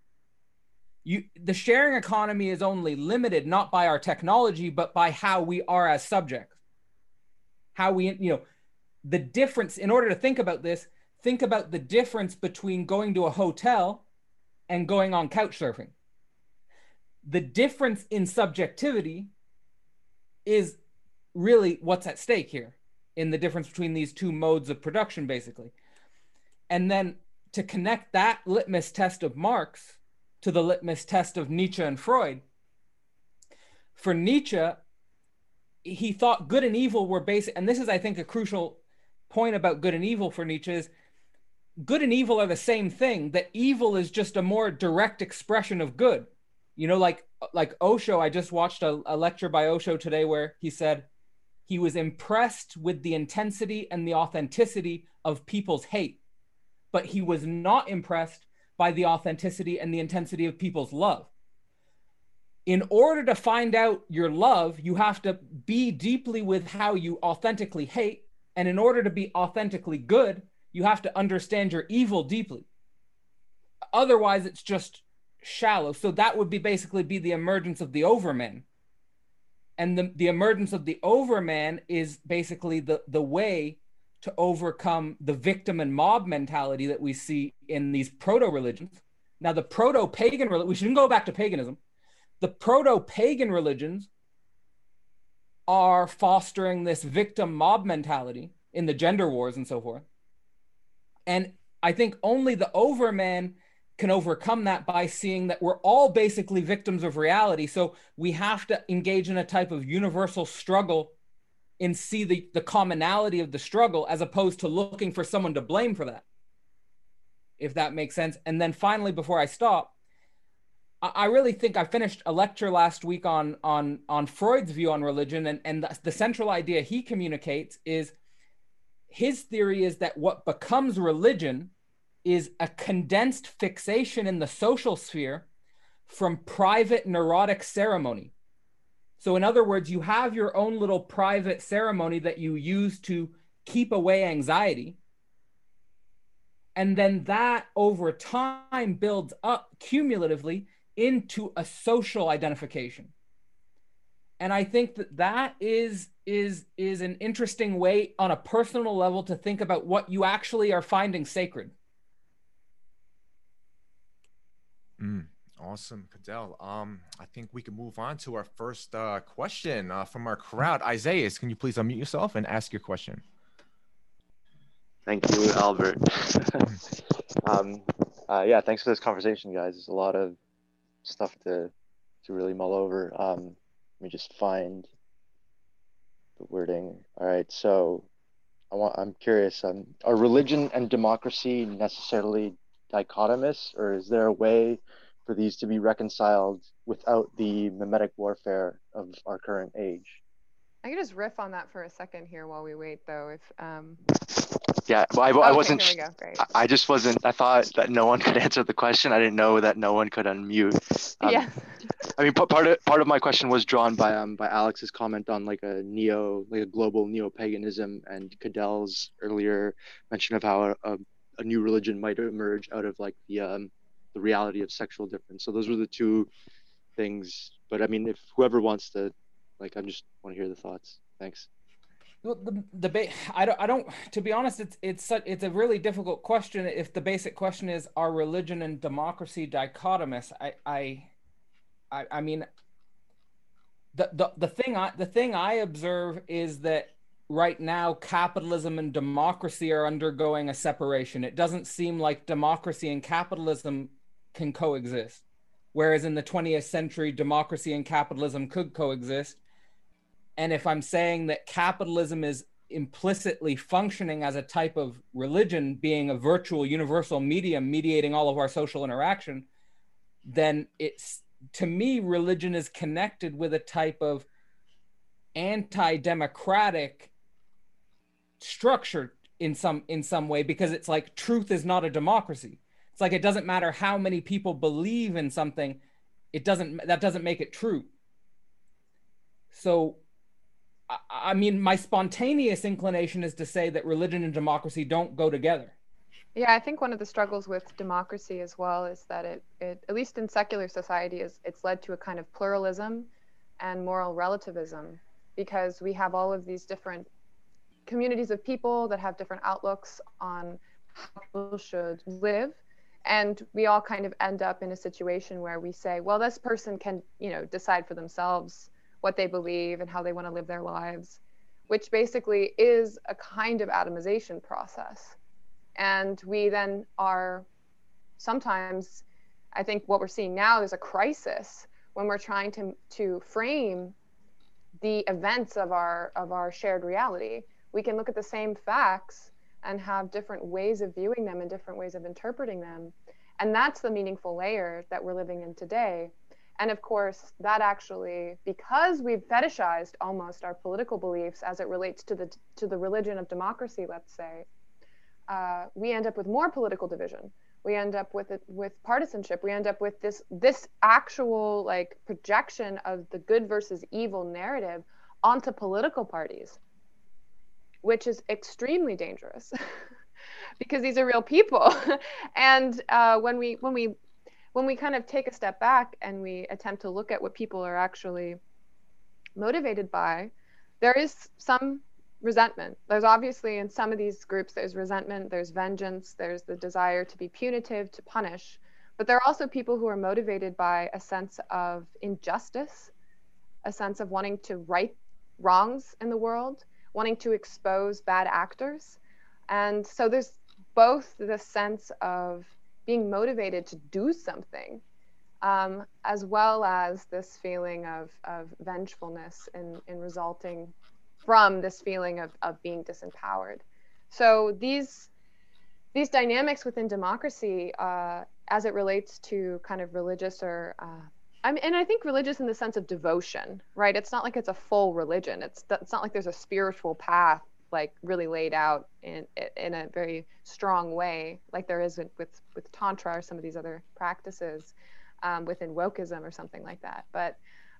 Speaker 6: you the sharing economy is only limited not by our technology but by how we are as subjects. How we you know the difference in order to think about this think about the difference between going to a hotel and going on couch surfing. The difference in subjectivity is really what's at stake here in the difference between these two modes of production basically and then to connect that litmus test of marx to the litmus test of Nietzsche and Freud. For Nietzsche, he thought good and evil were basic, and this is, I think, a crucial point about good and evil for Nietzsche is good and evil are the same thing. That evil is just a more direct expression of good. You know, like like Osho. I just watched a, a lecture by Osho today where he said he was impressed with the intensity and the authenticity of people's hate, but he was not impressed by the authenticity and the intensity of people's love. In order to find out your love, you have to be deeply with how you authentically hate. And in order to be authentically good, you have to understand your evil deeply. Otherwise, it's just shallow. So that would be basically be the emergence of the overman. And the, the emergence of the overman is basically the, the way to overcome the victim and mob mentality that we see in these proto religions. Now, the proto pagan, we shouldn't go back to paganism. The proto pagan religions are fostering this victim mob mentality in the gender wars and so forth. And I think only the overman can overcome that by seeing that we're all basically victims of reality. So we have to engage in a type of universal struggle and see the, the commonality of the struggle as opposed to looking for someone to blame for that if that makes sense. And then finally before i stop i, really think i finished a lecture last week on on on freud's view on religion. And and the, the central idea he communicates is his theory is that what becomes religion is a condensed fixation in the social sphere from private neurotic ceremony so, in other words, you have your own little private ceremony that you use to keep away anxiety. And then that over time builds up cumulatively into a social identification. And I think that that is is is an interesting way on a personal level to think about what you actually are finding sacred.
Speaker 1: Mm. Awesome, Cadell. Um, I think we can move on to our first uh, question uh, from our crowd. Isaiah, can you please unmute yourself and ask your question?
Speaker 8: Thank you, Albert. <laughs> um, uh, yeah, thanks for this conversation, guys. There's a lot of stuff to to really mull over. Um, let me just find the wording. All right, so I want. I'm curious. Um, are religion and democracy necessarily dichotomous, or is there a way for these to be reconciled without the mimetic warfare of our current age.
Speaker 2: I can just riff on that for a second here while we wait, though. If um...
Speaker 8: yeah, well, I, okay, I wasn't. I just wasn't. I thought that no one <laughs> could answer the question. I didn't know that no one could unmute.
Speaker 2: Um, yeah. <laughs>
Speaker 8: I mean, part of part of my question was drawn by um by Alex's comment on like a neo like a global neo paganism and Cadell's earlier mention of how a, a, a new religion might emerge out of like the um the reality of sexual difference. So those were the two things. But I mean, if whoever wants to, like, I just want to hear the thoughts. Thanks.
Speaker 6: Well, the debate. I don't. I don't. To be honest, it's it's such, it's a really difficult question. If the basic question is, are religion and democracy dichotomous? I I, I, I mean. The, the the thing I the thing I observe is that right now capitalism and democracy are undergoing a separation. It doesn't seem like democracy and capitalism can coexist. Whereas in the 20th century, democracy and capitalism could coexist. And if I'm saying that capitalism is implicitly functioning as a type of religion, being a virtual universal medium mediating all of our social interaction, then it's to me, religion is connected with a type of anti democratic structure in some in some way because it's like truth is not a democracy it's like it doesn't matter how many people believe in something, it doesn't that doesn't make it true. So I, I mean my spontaneous inclination is to say that religion and democracy don't go together.
Speaker 2: Yeah, I think one of the struggles with democracy as well is that it, it at least in secular society, is it's led to a kind of pluralism and moral relativism because we have all of these different communities of people that have different outlooks on how people should live and we all kind of end up in a situation where we say well this person can you know decide for themselves what they believe and how they want to live their lives which basically is a kind of atomization process. And we then are sometimes i think what we're seeing now is a crisis when we're trying to to frame the events of our of our shared reality. We can look at the same facts and have different ways of viewing them and different ways of interpreting them. And that's the meaningful layer that we're living in today. And of course that actually because we've fetishized almost our political beliefs as it relates to the to the religion of democracy let's say uh, we end up with more political division. We end up with it with partisanship. We end up with this this actual like projection of the good versus evil narrative onto political parties which is extremely dangerous <laughs> because these are real people. <laughs> And uh, when we when we when we kind of take a step back and we attempt to look at what people are actually motivated by there is some resentment. There's obviously in some of these groups there's resentment there's vengeance there's the desire to be punitive to punish. But there are also people who are motivated by a sense of injustice a sense of wanting to right wrongs in the world wanting to expose bad actors. And so there's both the sense of being motivated to do something, um, as well as this feeling of, of vengefulness in, in resulting from this feeling of, of being disempowered. So these these dynamics within democracy, uh, as it relates to kind of religious or uh, I mean, and I think religious in the sense of devotion, right? It's not like it's a full religion. It's it's not like there's a spiritual path like really laid out in in a very strong way, like there is with with tantra or some of these other practices um, within wokeism or something like that. But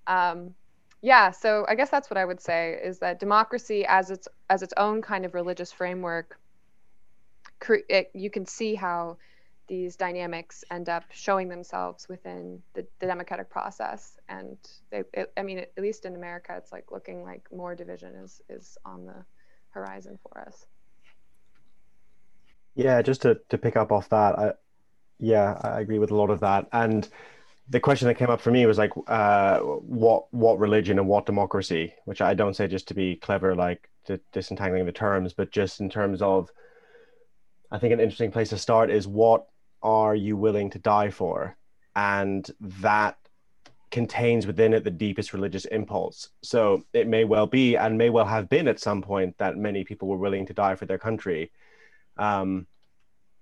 Speaker 2: um, yeah, so I guess that's what I would say is that democracy as its as its own kind of religious framework, cre- it, you can see how these dynamics end up showing themselves within the, the democratic process. And they, it, I mean, at least in America, it's like looking like more division is, is on the horizon for us.
Speaker 3: Yeah, just to, to pick up off that, I, yeah, I agree with a lot of that. And the question that came up for me was like, uh, what what religion and what democracy? Which I don't say just to be clever, like disentangling the terms, but just in terms of, I think an interesting place to start is what are you willing to die for? And that contains within it the deepest religious impulse. So it may well be, and may well have been at some point, that many people were willing to die for their country. Um,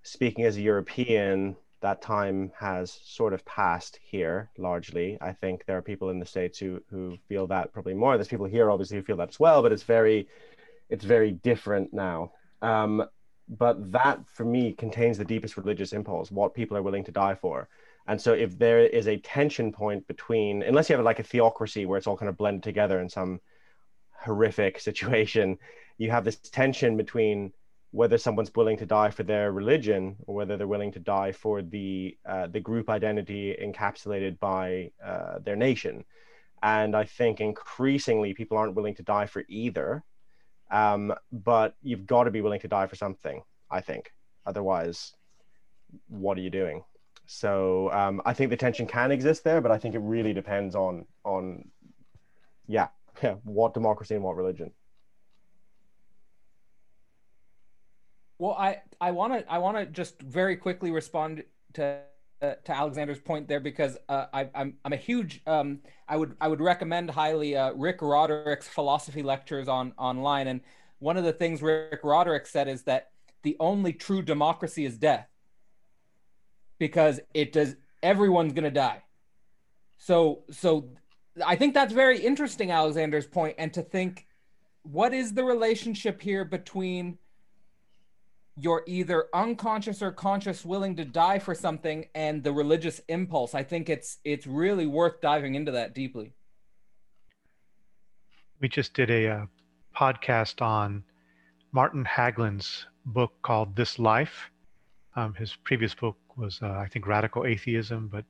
Speaker 3: speaking as a European, that time has sort of passed here largely. I think there are people in the States who, who feel that probably more. There's people here obviously who feel that as well, but it's very, it's very different now. Um, but that for me contains the deepest religious impulse what people are willing to die for. And so if there is a tension point between unless you have like a theocracy where it's all kind of blended together in some horrific <laughs> situation you have this tension between whether someone's willing to die for their religion or whether they're willing to die for the uh, the group identity encapsulated by uh, their nation. And i think increasingly people aren't willing to die for either um, but you've got to be willing to die for something, I think. Otherwise, what are you doing? So um, I think the tension can exist there, but I think it really depends on on yeah, <laughs> yeah, what democracy and what religion.
Speaker 6: Well, I I want to I want to just very quickly respond to uh, to Alexander's point there because uh, I, am I'm, I'm a huge um, I would I would recommend highly uh, Rick Roderick's philosophy lectures on online. And one of the things Rick Roderick said is that the only true democracy is death because it does everyone's going to die. So so I think that's very interesting Alexander's point and to think what is the relationship here between you're either unconscious or conscious willing to die for something and the religious impulse. I think it's it's really worth diving into that deeply.
Speaker 7: We just did a, uh, podcast on martin Hägglund's book called this life. Um, his previous book was, uh, I think, Radical Atheism, but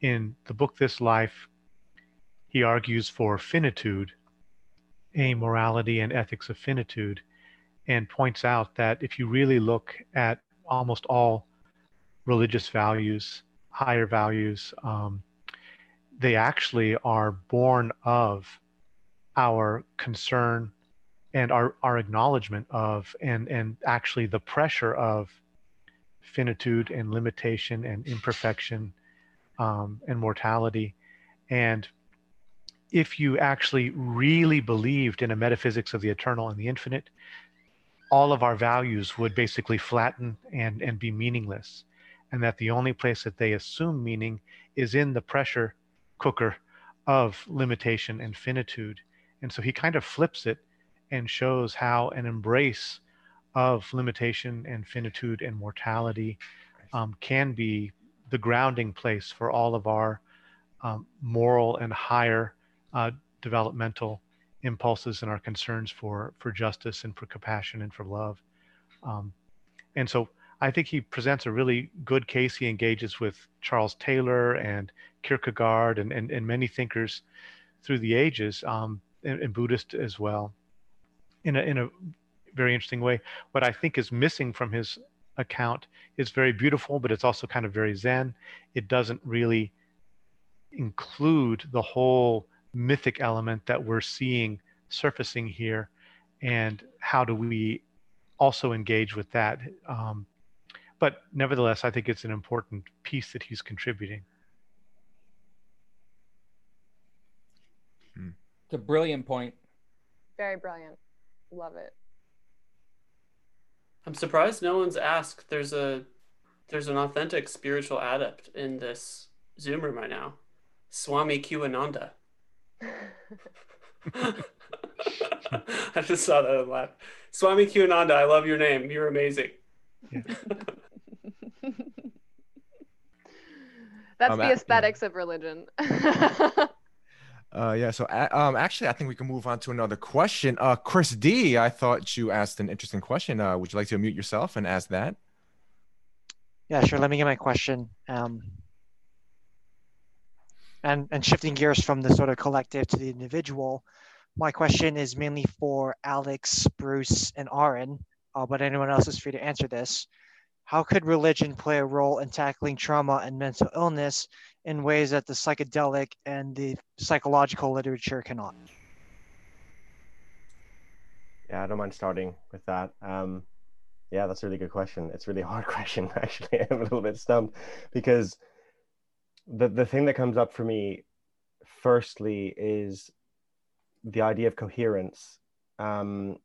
Speaker 7: in the book This Life, he argues for finitude, a morality and ethics of finitude, and points out that if you really look at almost all religious values, higher values, um, they actually are born of our concern and our, our acknowledgement of and and actually the pressure of finitude and limitation and imperfection um, and mortality. And if you actually really believed in a metaphysics of the eternal and the infinite all of our values would basically flatten and and be meaningless and that the only place that they assume meaning is in the pressure cooker of limitation and finitude. And so he kind of flips it and shows how an embrace of limitation and finitude and mortality um, can be the grounding place for all of our um, moral and higher uh, developmental impulses and our concerns for for justice and for compassion and for love. Um, and so I think he presents a really good case. He engages with Charles Taylor and Kierkegaard and, and, and many thinkers through the ages, um, and, and Buddhist as well in a in a very interesting way. What I think is missing from his account is very beautiful, but it's also kind of very zen. It doesn't really include the whole mythic element that we're seeing surfacing here, and how do we also engage with that? Um, but nevertheless, I think it's an important piece that he's contributing.
Speaker 6: It's a brilliant point.
Speaker 2: Very brilliant. Love it.
Speaker 4: I'm surprised no one's asked. There's a there's an authentic spiritual adept in this Zoom room right now, Swami Q-Ananda. <laughs> I just saw that and laughed. Swami Q-Ananda, I love your name. You're amazing. Yeah. <laughs>
Speaker 2: That's um, the aesthetics yeah. of religion.
Speaker 1: Uh, yeah. So, um, actually, I think we can move on to another question. Uh, Chris D, I thought you asked an interesting question. Uh, would you like to unmute yourself and ask that?
Speaker 9: Yeah, sure. Let me get my question. Um, and and shifting gears from the sort of collective to the individual, my question is mainly for Alex, Bruce, and Aaron. Uh, but anyone else is free to answer this. How could religion play a role in tackling trauma and mental illness in ways that the psychedelic and the psychological literature cannot?
Speaker 3: Yeah, I don't mind starting with that. Um, yeah, that's a really good question. It's a really hard <laughs> question, actually. <laughs> I'm a little bit stumped because the, the thing that comes up for me, firstly, is the idea of coherence, um,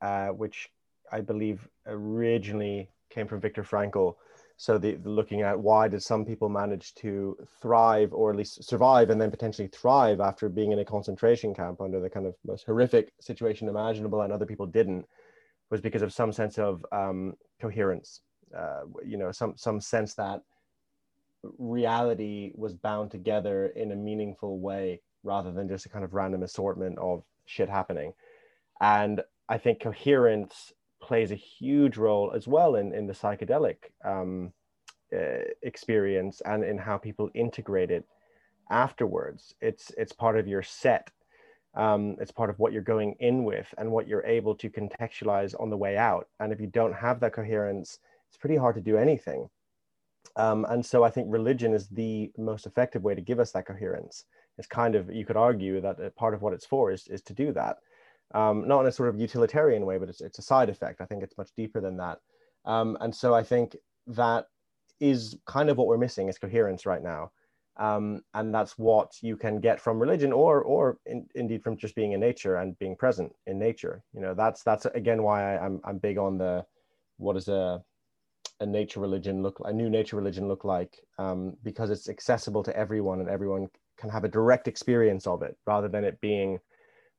Speaker 3: uh, which I believe originally came from Viktor Frankl. So the, looking at why did some people manage to thrive or at least survive and then potentially thrive after being in a concentration camp under the kind of most horrific situation imaginable and other people didn't was because of some sense of um, coherence. Uh, you know, some some sense that reality was bound together in a meaningful way rather than just a kind of random assortment of shit happening. And I think coherence plays a huge role as well in, in the psychedelic um, uh, experience and in how people integrate it afterwards. It's it's part of your set. Um, it's part of what you're going in with and what you're able to contextualize on the way out. And if you don't have that coherence, it's pretty hard to do anything. Um, and so I think religion is the most effective way to give us that coherence. It's kind of you could argue that part of what it's for is is to do that um, not in a sort of utilitarian way, but it's, it's a side effect. I think it's much deeper than that. Um, and so I think that is kind of what we're missing is coherence right now. Um, and that's what you can get from religion or, or in, indeed from just being in nature and being present in nature. You know, that's, that's again, why I, I'm, I'm big on the, what is a, a nature religion look, a new nature religion look like, um, because it's accessible to everyone and everyone can have a direct experience of it rather than it being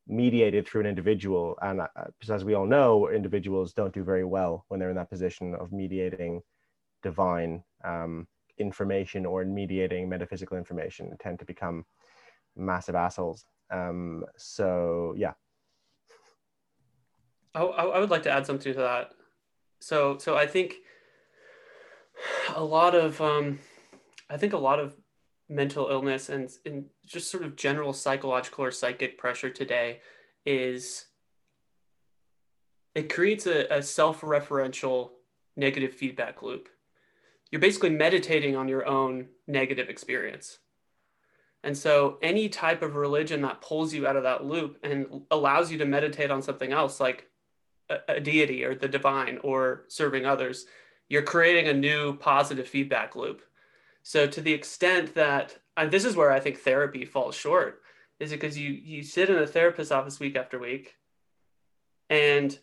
Speaker 3: mediated through an individual. And uh, as we all know, individuals don't do very well when they're in that position of mediating divine um, information or mediating metaphysical information and tend to become massive assholes. Um, so, yeah.
Speaker 4: Oh, I would like to add something to that. So, so I think A lot of, um, I think, a lot of mental illness and, and just sort of general psychological or psychic pressure today is it creates a, a self-referential negative feedback loop. You're basically meditating on your own negative experience. And so any type of religion that pulls you out of that loop and allows you to meditate on something else like a, a deity or the divine or serving others, you're creating a new positive feedback loop. So to the extent that and this is where I think therapy falls short, is because you you sit in a therapist's office week after week, and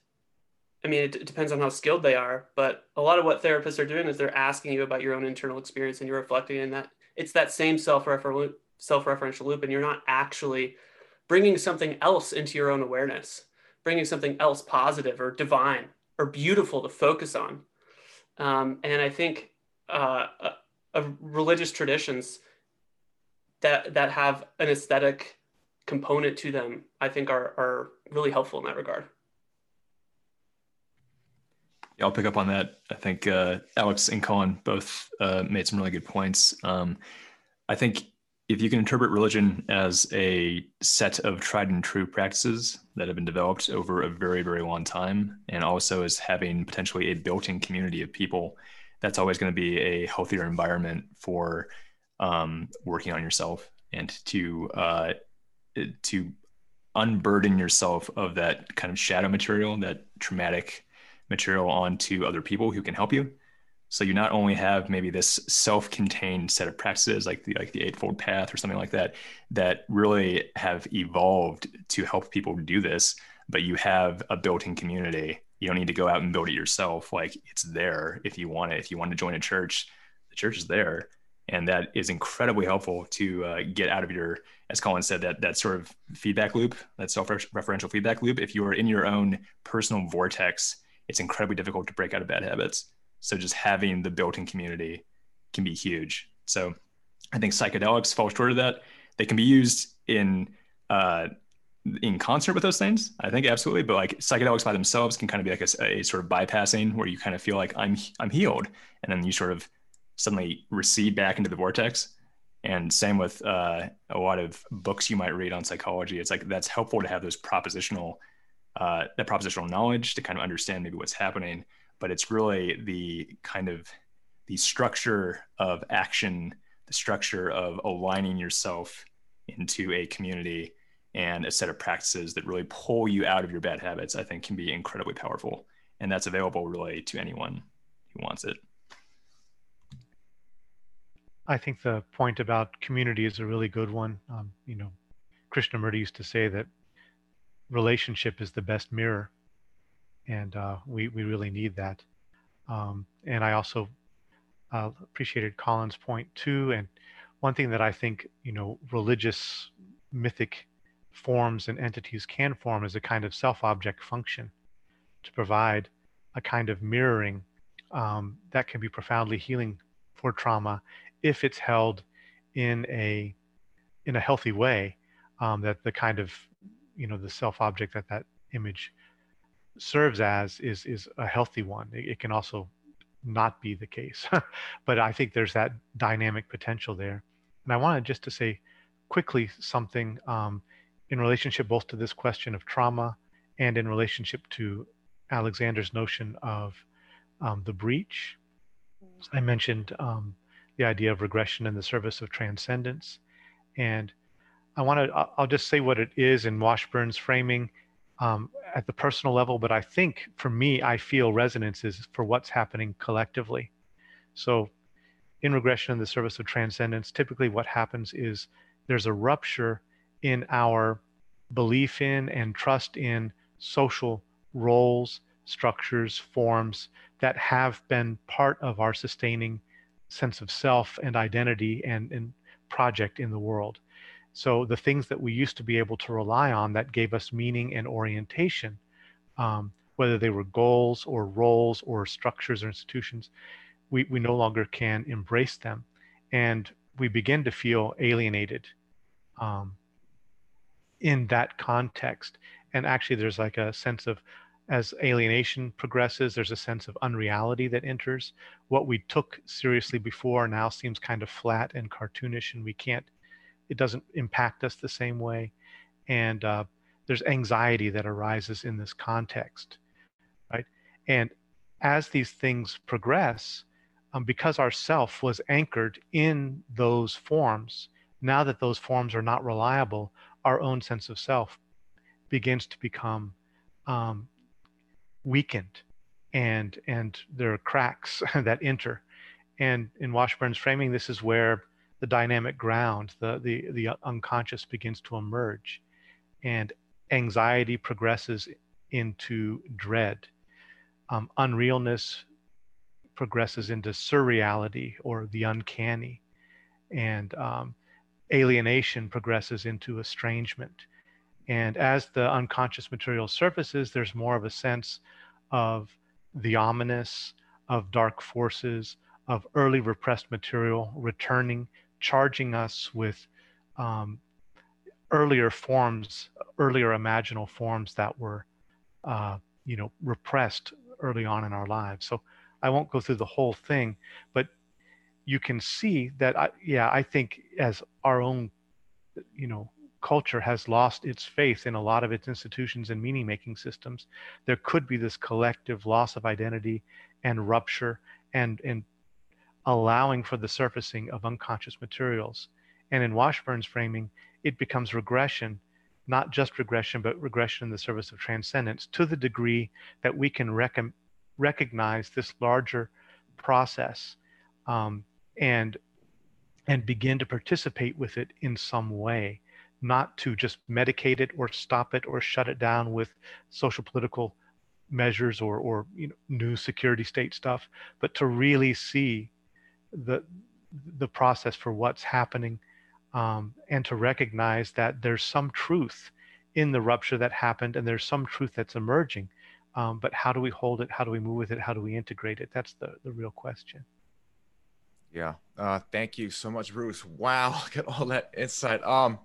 Speaker 4: I mean it, depends on how skilled they are, but a lot of what therapists are doing is they're asking you about your own internal experience and you're reflecting in that. It's that same self-refer- self-referential loop, and you're not actually bringing something else into your own awareness, bringing something else positive or divine or beautiful to focus on. Um, and I think uh, religious traditions that that have an aesthetic component to them, I think are are really helpful in that regard.
Speaker 5: Yeah, I'll pick up on that. I think uh, Alex and Colin both uh, made some really good points. Um, I think if you can interpret religion as a set of tried and true practices that have been developed over a very, very long time, and also as having potentially a built in community of people, that's always going to be a healthier environment for um, working on yourself and to uh, to unburden yourself of that kind of shadow material, that traumatic material onto other people who can help you. So you not only have maybe this self-contained set of practices like the like the eightfold path or something like that that really have evolved to help people do this, but you have a built-in community. You don't need to go out and build it yourself. Like it's there if you want it. If you want to join a church, the church is there and that is incredibly helpful to uh, get out of your as colin said that that sort of feedback loop that self-referential feedback loop if you are in your own personal vortex it's incredibly difficult to break out of bad habits so just having the built-in community can be huge so i think psychedelics fall short of that they can be used in uh, in concert with those things i think absolutely but like psychedelics by themselves can kind of be like a, a sort of bypassing where you kind of feel like i'm i'm healed and then you sort of suddenly recede back into the vortex. And same with uh, a lot of books you might read on psychology. It's like that's helpful to have those propositional, uh, that propositional knowledge to kind of understand maybe what's happening. But it's really the kind of the structure of action, the structure of aligning yourself into a community and a set of practices that really pull you out of your bad habits. I think can be incredibly powerful, and that's available really to anyone who wants it.
Speaker 7: I think the point about community is a really good one. Um, you know, Krishnamurti used to say that relationship is the best mirror, and uh, we we really need that. Um, and I also uh, appreciated Colin's point too. And one thing that I think you know religious mythic forms and entities can form is a kind of self-object function to provide a kind of mirroring um, that can be profoundly healing for trauma if it's held in a in a healthy way um, that the kind of you know the self object that that image serves as is is a healthy one. It, it can also not be the case <laughs> but i think there's that dynamic potential there. And i wanted just to say quickly something um, in relationship both to this question of trauma and in relationship to alexander's notion of um, the breach. I mentioned um, the idea of regression in the service of transcendence. And I want to, I'll just say what it is in Washburn's framing um, at the personal level, but I think for me, I feel resonance is for what's happening collectively. So in regression in the service of transcendence, typically what happens is there's a rupture in our belief in and trust in social roles, structures, forms that have been part of our sustaining sense of self and identity and, and project in the world. So the things that we used to be able to rely on that gave us meaning and orientation, um, whether they were goals or roles or structures or institutions, we, we no longer can embrace them. And we begin to feel alienated um, in that context. And actually, there's like a sense of as alienation progresses, there's a sense of unreality that enters. What we took seriously before now seems kind of flat and cartoonish, and we can't, it doesn't impact us the same way. And uh, there's anxiety that arises in this context, right? And as these things progress, um, because our self was anchored in those forms, now that those forms are not reliable, our own sense of self begins to become um, weakened and and there are cracks <laughs> that enter and in washburn's framing this is where the dynamic ground the the the unconscious begins to emerge and anxiety progresses into dread. Um, unrealness progresses into surreality or the uncanny and um, alienation progresses into estrangement. And as the unconscious material surfaces, there's more of a sense of the ominous, of dark forces, of early repressed material returning, charging us with um, earlier forms, earlier imaginal forms that were, uh, you know, repressed early on in our lives. So I won't go through the whole thing, but you can see that, I, yeah, I think as our own, you know, culture has lost its faith in a lot of its institutions and meaning making systems, there could be this collective loss of identity and rupture and, and allowing for the surfacing of unconscious materials. And in Washburn's framing, it becomes regression, not just regression, but regression in the service of transcendence to the degree that we can rec- recognize this larger process um, and and begin to participate with it in some way not to just medicate it or stop it or shut it down with social political measures or or you know, new security state stuff, but to really see the the process for what's happening um, and to recognize that there's some truth in the rupture that happened and there's some truth that's emerging. Um, but how do we hold it? How do we move with it? How do we integrate it? That's the, the real question.
Speaker 1: Yeah. Uh, thank you so much, Bruce. Wow. <laughs> At all that insight. Um,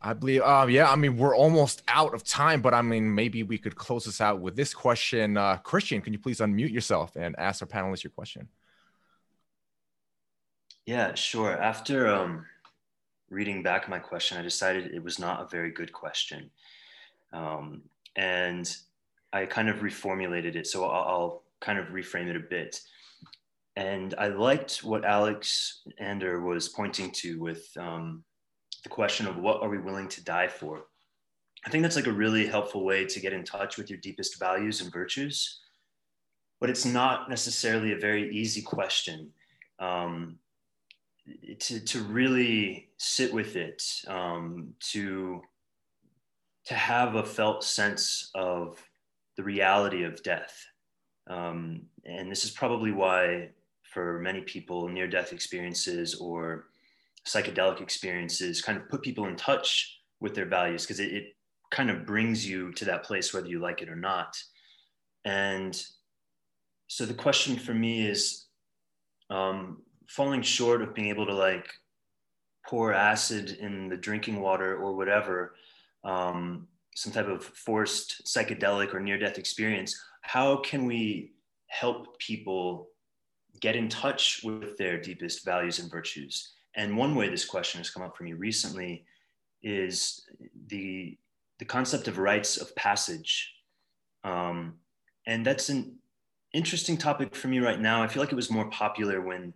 Speaker 1: I believe, um, yeah, I mean, we're almost out of time, but I mean, maybe we could close this out with this question. Uh, Christian, can you please unmute yourself and ask our panelists your question?
Speaker 10: Yeah, sure. After um, reading back my question, I decided it was not a very good question. Um, and I kind of reformulated it. So I'll, I'll, kind of reframe it a bit. And I liked what Alex Ander was pointing to with um, the question of what are we willing to die for? I think that's like a really helpful way to get in touch with your deepest values and virtues. But it's not necessarily a very easy question. Um, to, to really sit with it, um, to, to have a felt sense of the reality of death. Um, and this is probably why, for many people, near death experiences or psychedelic experiences kind of put people in touch with their values because it, it kind of brings you to that place whether you like it or not and so the question for me is um, falling short of being able to like pour acid in the drinking water or whatever um, some type of forced psychedelic or near death experience how can we help people get in touch with their deepest values and virtues and one way this question has come up for me recently is the, the concept of rites of passage. Um, and that's an interesting topic for me right now. I feel like it was more popular when,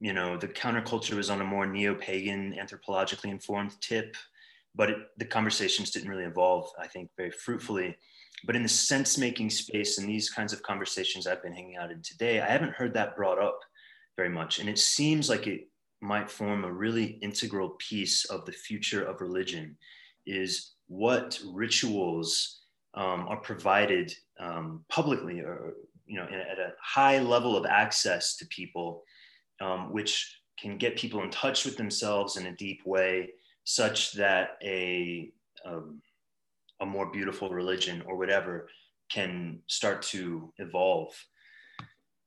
Speaker 10: you know, the counterculture was on a more neo-pagan, anthropologically informed tip, but it, the conversations didn't really evolve, I think, very fruitfully. But in the sense-making space and these kinds of conversations I've been hanging out in today, I haven't heard that brought up very much. And it seems like it might form a really integral piece of the future of religion is what rituals um, are provided um, publicly or you know at a high level of access to people um, which can get people in touch with themselves in a deep way such that a um, a more beautiful religion or whatever can start to evolve.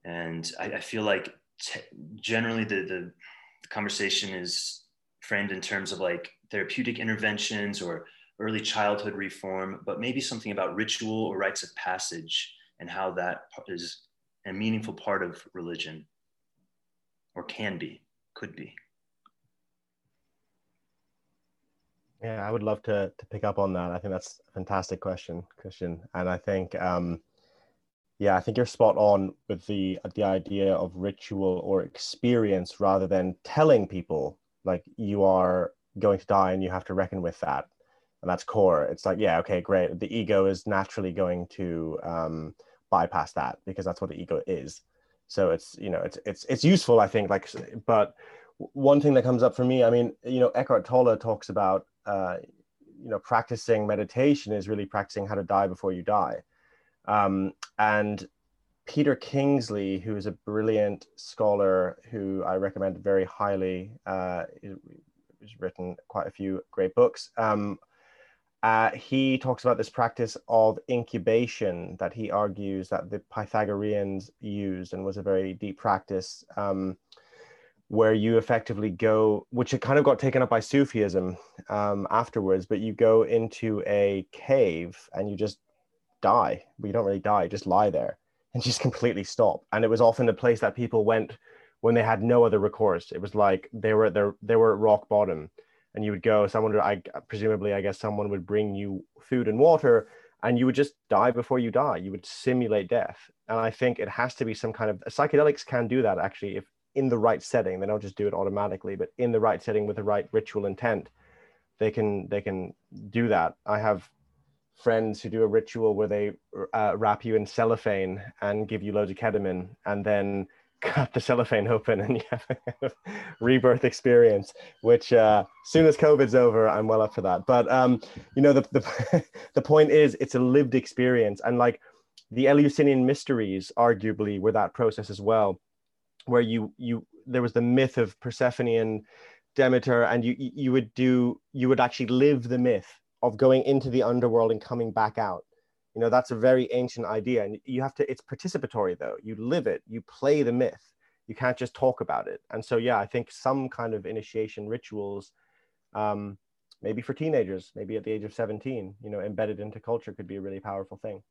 Speaker 10: And i, I feel like t- generally the, the the conversation is framed in terms of like therapeutic interventions or early childhood reform, but maybe something about ritual or rites of passage and how that is a meaningful part of religion or can be, could be.
Speaker 3: Yeah, I would love to to pick up on that. I think that's a fantastic question, Christian. And I think um yeah, I think you're spot on with the the idea of ritual or experience rather than telling people like you are going to die and you have to reckon with that. And that's core. It's like, yeah, okay, great. The ego is naturally going to um, bypass that because that's what the ego is. So it's you know it's it's it's useful, I think. Like, but one thing that comes up for me, I mean, you know, Eckhart Tolle talks about uh, you know practicing meditation is really practicing how to die before you die um, and peter kingsley who is a brilliant scholar who i recommend very highly uh, written quite a few great books um, uh, he talks about this practice of incubation that he argues that the pythagoreans used and was a very deep practice um, where you effectively go, which it kind of got taken up by Sufism um, afterwards, but you go into a cave and you just die. But you don't really die, just lie there and <laughs> just completely stop. And it was often a place that people went when they had no other recourse. It was like they were there, they were at rock bottom, and you would go. Someone, would, I presumably, I guess, someone would bring you food and water, and you would just die before you die. You would simulate death, and I think it has to be some kind of psychedelics can do that actually. If in the right setting. They don't just do it automatically, but in the right setting with the right ritual intent, they can they can do that. I have friends who do a ritual where they uh, wrap you in cellophane and give you loads of ketamine, and then cut the cellophane open and <laughs> you have a rebirth experience which uh soon as covid's over i'm well up for that but um you know the the, <laughs> the point is it's a lived experience and like the eleusinian mysteries arguably were that process as well where you you there was the myth of Persephone and Demeter, and you you would do you would actually live the myth of going into the underworld and coming back out. You know that's a very ancient idea, and you have to. It's participatory though. You live it. You play the myth. You can't just talk about it. And so yeah, I think some kind of initiation rituals, um, maybe for teenagers, maybe at the age of seventeen, you know, embedded into culture could be a really powerful thing.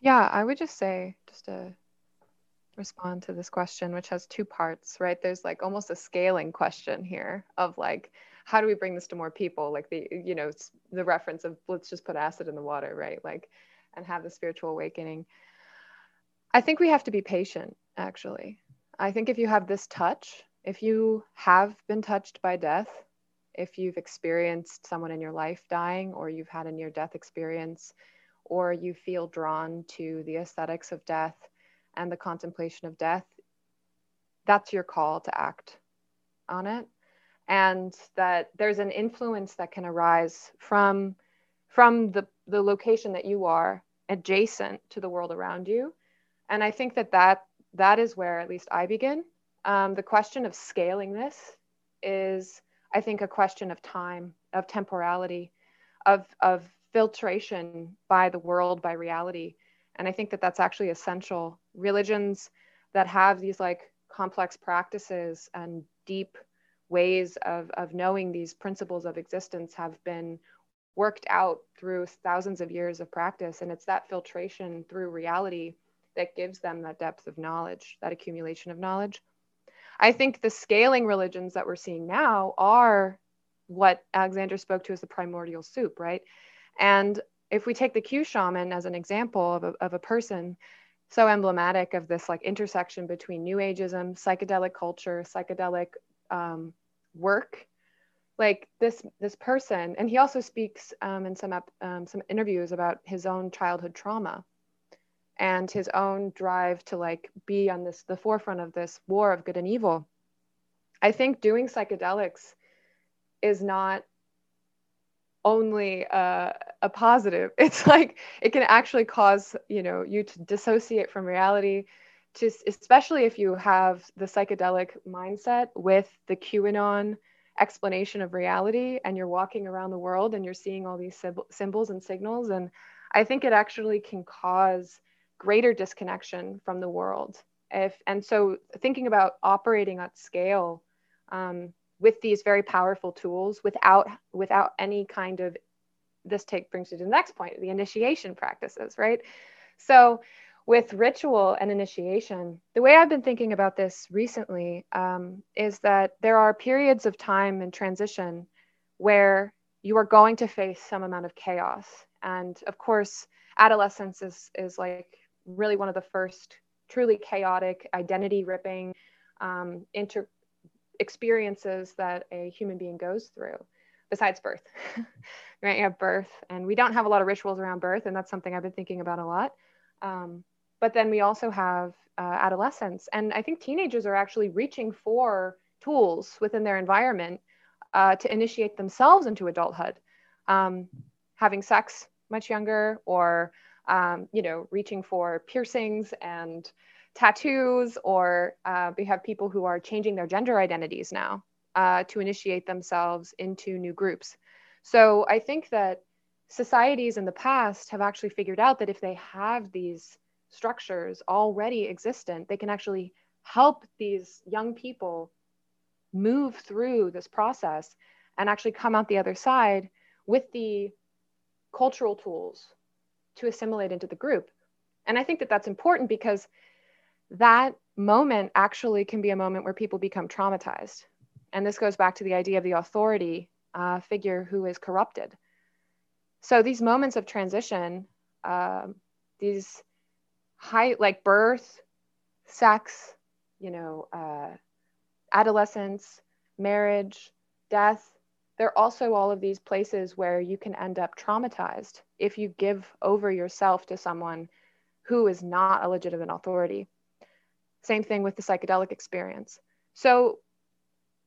Speaker 2: Yeah, I would just say just to respond to this question, which has two parts, right? There's like almost a scaling question here of like, how do we bring this to more people? Like the, you know, the reference of let's just put acid in the water, right? Like, and have the spiritual awakening. I think we have to be patient, actually. I think if you have this touch, if you have been touched by death, if you've experienced someone in your life dying, or you've had a near death experience, or you feel drawn to the aesthetics of death, and the contemplation of death, that's your call to act on it. And that there's an influence that can arise from, from the, the location that you are adjacent to the world around you. And I think that that, that is where at least I begin. Um, the question of scaling this is, I think, a question of time, of temporality, of, of filtration by the world, by reality. And I think that that's actually essential. Religions that have these like complex practices and deep ways of, of knowing these principles of existence have been worked out through thousands of years of practice. And it's that filtration through reality that gives them that depth of knowledge, that accumulation of knowledge. I think the scaling religions that we're seeing now are what Alexander spoke to as the primordial soup, right? And if we take the Q shaman as an example of a, of a person so emblematic of this like intersection between new ageism psychedelic culture psychedelic um, work like this this person and he also speaks um, in some um, some interviews about his own childhood trauma and his own drive to like be on this the forefront of this war of good and evil i think doing psychedelics is not only uh, a positive. <laughs> It's like it can actually cause you know you to dissociate from reality, to especially if you have the psychedelic mindset with the QAnon explanation of reality, and you're walking around the world and you're seeing all these symbols and signals, and I think it actually can cause greater disconnection from the world. If and so thinking about operating at scale. Um, with these very powerful tools without without any kind of this take brings you to the next point the initiation practices right so with ritual and initiation the way i've been thinking about this recently um, is that there are periods of time and transition where you are going to face some amount of chaos. And of course adolescence is is like really one of the first truly chaotic identity ripping um, inter experiences that a human being goes through besides birth <laughs> right? You have birth and we don't have a lot of rituals around birth and that's something i've been thinking about a lot. Um, but then we also have uh, adolescence and i think teenagers are actually reaching for tools within their environment uh, to initiate themselves into adulthood um, having sex much younger or um, you know reaching for piercings and tattoos, or uh, we have people who are changing their gender identities now uh, to initiate themselves into new groups. So I think that societies in the past have actually figured out that if they have these structures already existent, they can actually help these young people move through this process and actually come out the other side with the cultural tools to assimilate into the group. And I think that that's important because that moment actually can be a moment where people become traumatized. And this goes back to the idea of the authority uh, figure who is corrupted. So these moments of transition, uh, these high, like birth, sex, you know, uh, adolescence, marriage, death, they're also all of these places where you can end up traumatized if you give over yourself to someone who is not a legitimate authority. Same thing with the psychedelic experience. So,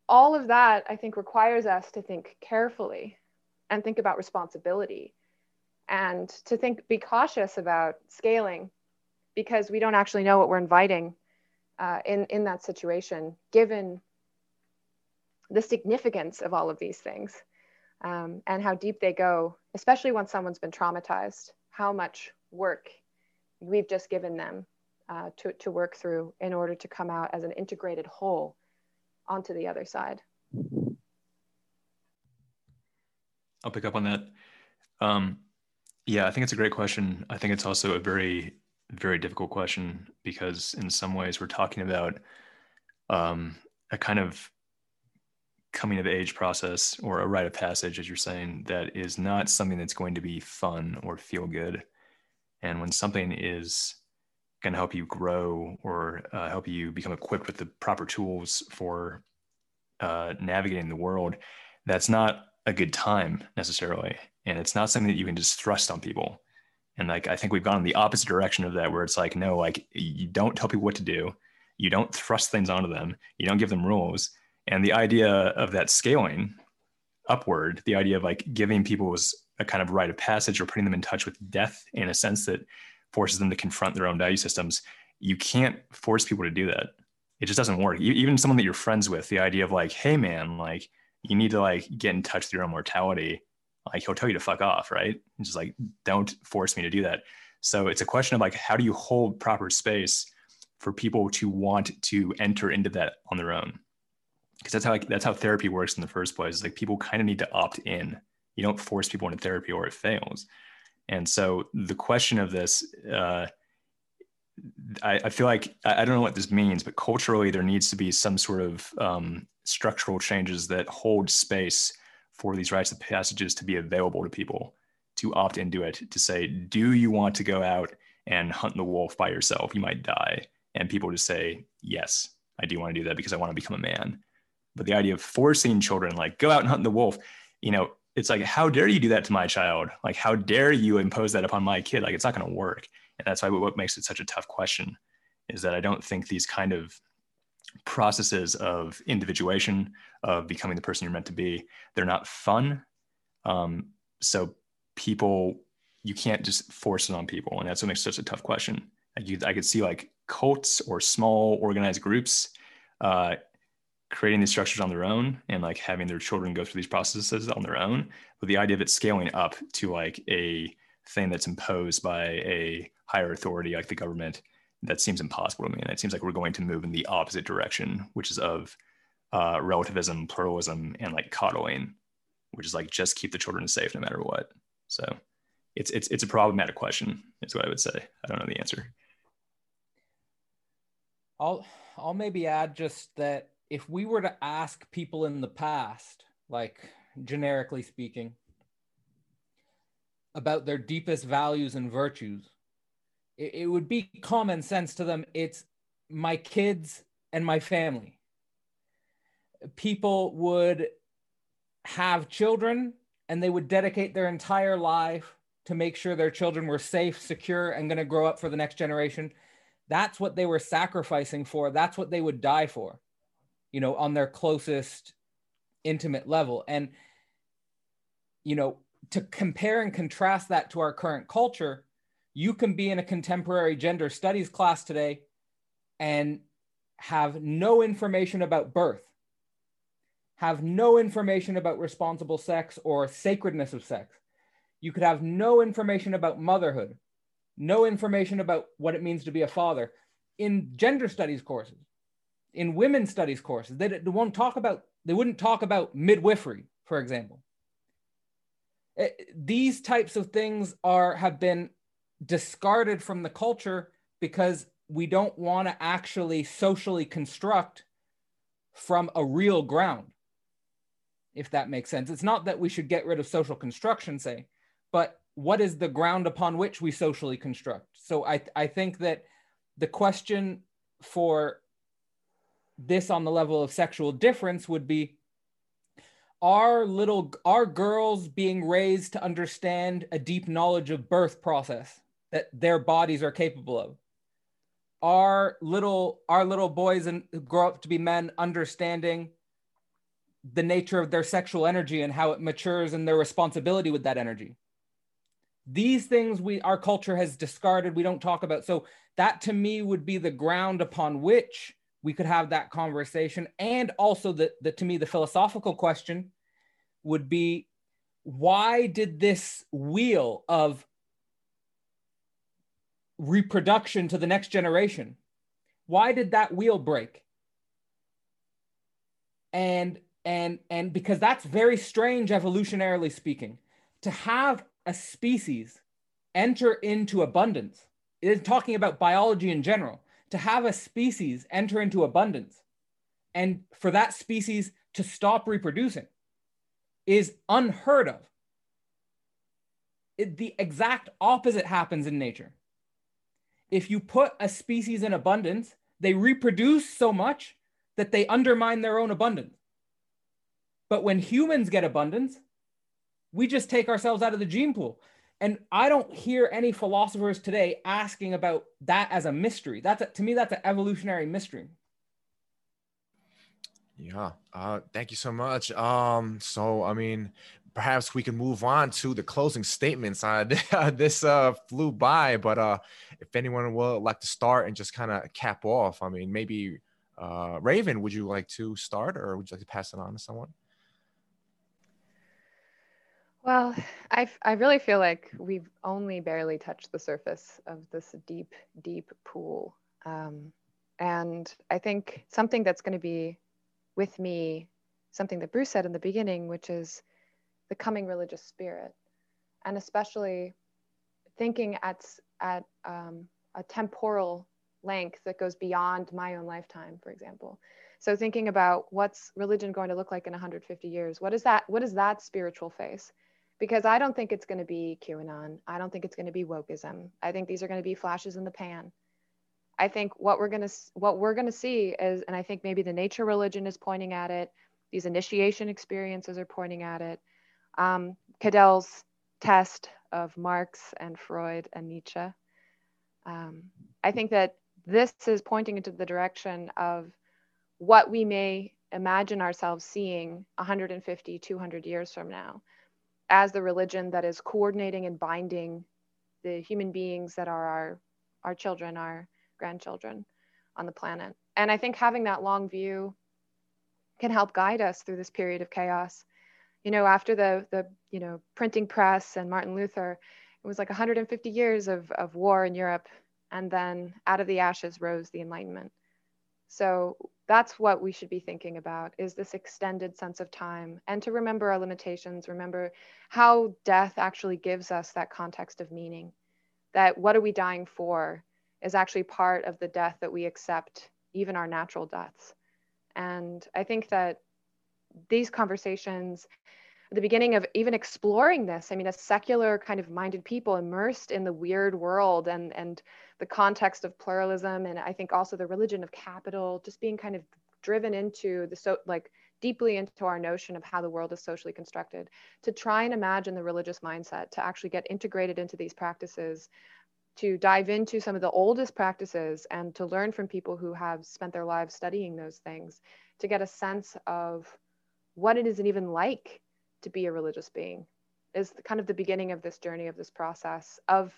Speaker 2: all of that, I think, requires us to think carefully and think about responsibility and to think, be cautious about scaling because we don't actually know what we're inviting uh, in, in that situation, given the significance of all of these things um, and how deep they go, especially when someone's been traumatized, how much work we've just given them uh, to, to work through in order to come out as an integrated whole onto the other side.
Speaker 5: I'll pick up on that. Um, yeah, I think it's a great question. I think it's also a very, very difficult question because in some ways we're talking about um, a kind of coming of age process or a rite of passage, as you're saying, that is not something that's going to be fun or feel good. And when something is going to help you grow or uh, help you become equipped with the proper tools for uh, navigating the world, that's not a good time necessarily. And it's not something that you can just thrust on people. And like, I think we've gone in the opposite direction of that, where it's like, no, like you don't tell people what to do. You don't thrust things onto them. You don't give them rules. And the idea of that scaling upward, the idea of like giving people was a kind of rite of passage or putting them in touch with death in a sense that forces them to confront their own value systems. You can't force people to do that. It just doesn't work. Even someone that you're friends with, the idea of like, hey man, like you need to like get in touch with your own mortality. Like he'll tell you to fuck off, right? It's just like, don't force me to do that. So it's a question of like, how do you hold proper space for people to want to enter into that on their own? Because that's how like, that's how therapy works in the first place. Is like people kind of need to opt in. You don't force people into therapy or it fails. And so the question of this, uh, I, I, feel like I don't know what this means, but culturally there needs to be some sort of um, structural changes that hold space for these rites of passages to be available to people to opt into it. To say, do you want to go out and hunt the wolf by yourself? You might die, and people just say, yes, I do want to do that because I want to become a man. But the idea of forcing children, like go out and hunt the wolf, you know, it's like how dare you do that to my child like how dare you impose that upon my kid like it's not going to work and that's why what makes it such a tough question is that i don't think these kind of processes of individuation of becoming the person you're meant to be. They're not fun. Um, so people you can't just force it on people. And that's what makes such a tough question. I could, I could see like cults or small organized groups uh, creating these structures on their own and like having their children go through these processes on their own. But the idea of it scaling up to like a thing that's imposed by a higher authority like the government that seems impossible to me. And it seems like we're going to move in the opposite direction which is of uh, relativism, pluralism, and like coddling, which is like just keep the children safe no matter what. So it's it's it's a problematic question, is what I would say. I don't know the answer.
Speaker 6: I'll I'll maybe add just that if we were to ask people in the past, like generically speaking, about their deepest values and virtues, it, it would be common sense to them. It's my kids and my family. People would have children and they would dedicate their entire life to make sure their children were safe, secure, and going to grow up for the next generation. That's what they were sacrificing for. That's what they would die for, you know, on their closest intimate level. And, you know, to compare and contrast that to our current culture, you can be in a contemporary gender studies class today and have no information about birth, have no information about responsible sex or sacredness of sex. You could have no information about motherhood, no information about what it means to be a father in gender studies courses, in women's studies courses. They, they won't talk about, they wouldn't talk about midwifery, for example. It, eh, these types of things are have been discarded from the culture because we don't want to actually socially construct from a real ground if that makes sense. It's not that we should get rid of social construction say but what is the ground upon which we socially construct? So i i think that the question for this on the level of sexual difference would be are little are girls being raised to understand a deep knowledge of birth process that their bodies are capable of? Our little our little boys and grow up to be men understanding the nature of their sexual energy and how it matures and their responsibility with that energy these things we our culture has discarded we don't talk about so that to me would be the ground upon which we could have that conversation and also the, the to me the philosophical question would be why did this wheel of reproduction to the next generation. Why did that wheel break? And and and because that's very strange evolutionarily speaking. To have a species enter into abundance is talking about biology in general. To have a species enter into abundance and for that species to stop reproducing is unheard of. It, the exact opposite happens in nature. If you put a species in abundance, they reproduce so much that they undermine their own abundance. But when humans get abundance, we just take ourselves out of the gene pool. And I don't hear any philosophers today asking about that as a mystery. That's a, to me, that's an evolutionary mystery.
Speaker 1: Yeah. Uh, thank you so much. Um, so I mean, perhaps we can move on to the closing statements. Uh, <laughs> this uh, flew by, but uh, if anyone would like to start and just kind of cap off, I mean, maybe uh, Raven, would you like to start or would you like to pass it on to someone?
Speaker 2: Well, I, I really feel like we've only barely touched the surface of this deep, deep pool. Um, and I think something that's going to be with me, something that Bruce said in the beginning, which is the coming religious spirit, and especially thinking at, at um, a temporal length that goes beyond my own lifetime, for example. So thinking about what's religion going to look like in 150 years? What is that? What is that spiritual face? Because I don't think it's going to be QAnon. I don't think it's going to be wokeism. I think these are going to be flashes in the pan. I think what we're going to what we're going to see is, and I think maybe the nature religion is pointing at it. These initiation experiences are pointing at it um, Cadell's test of Marx and Freud and Nietzsche. Um, I think that this is pointing into the direction of what we may imagine ourselves seeing 150, 200 years from now as the religion that is coordinating and binding the human beings that are our, our children, our grandchildren on the planet. And I think having that long view can help guide us through this period of chaos you know, after the the you know printing press and Martin Luther, it was like 150 years of of war in Europe, and then out of the ashes rose the Enlightenment. So that's what we should be thinking about is this extended sense of time and to remember our limitations remember how death actually gives us that context of meaning that what are we dying for is actually part of the death that we accept even our natural deaths. And i think that these conversations the beginning of even exploring this. I mean a secular kind of minded people immersed in the weird world and and the context of pluralism and i think also the religion of capital just being kind of driven into the so like deeply into our notion of how the world is socially constructed. To try and imagine the religious mindset to actually get integrated into these practices to dive into some of the oldest practices and to learn from people who have spent their lives studying those things to get a sense of what it is even like to be a religious being is kind of the beginning of this journey of this process of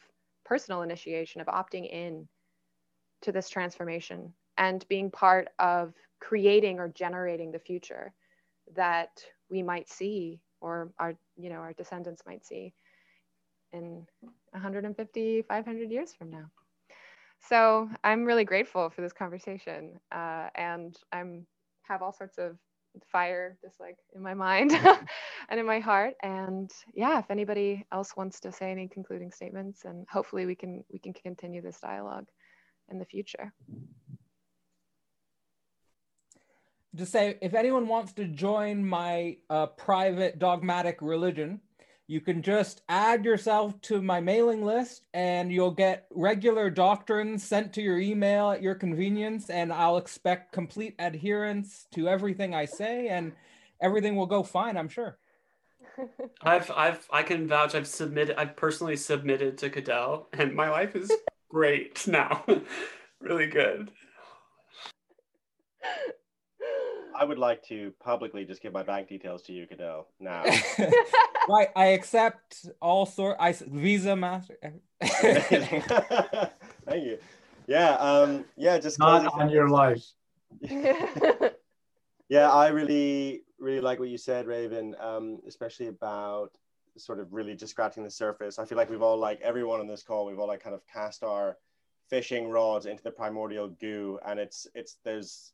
Speaker 2: personal initiation of opting in to this transformation and being part of creating or generating the future that we might see or our you know our descendants might see in 150 500 years from now. So i'm really grateful for this conversation uh, and i'm have all sorts of fire just like in my mind <laughs> <laughs> and in my heart. And yeah if anybody else wants to say any concluding statements and hopefully we can we can continue this dialogue in the future.
Speaker 6: Just say if anyone wants to join my uh, private dogmatic religion you can just add yourself to my mailing list and you'll get regular doctrines sent to your email at your convenience and i'll expect complete adherence to everything i say and everything will go fine i'm sure. <laughs>
Speaker 4: I've i've i can vouch i've submitted i've personally submitted to cadell and my life is <laughs> great now. <laughs> Really good
Speaker 3: I would like to publicly just give my bank details to you, Cadell, now. <laughs>
Speaker 6: right, I accept all sort. I Visa, Master. <laughs>
Speaker 3: Thank you. Yeah, um, yeah, just
Speaker 11: not on your life. <laughs>
Speaker 3: yeah, I really, really like what you said, Raven, um, especially about sort of really just scratching the surface. I feel like we've all like everyone on this call, we've all like kind of cast our fishing rods into the primordial goo, and it's it's there's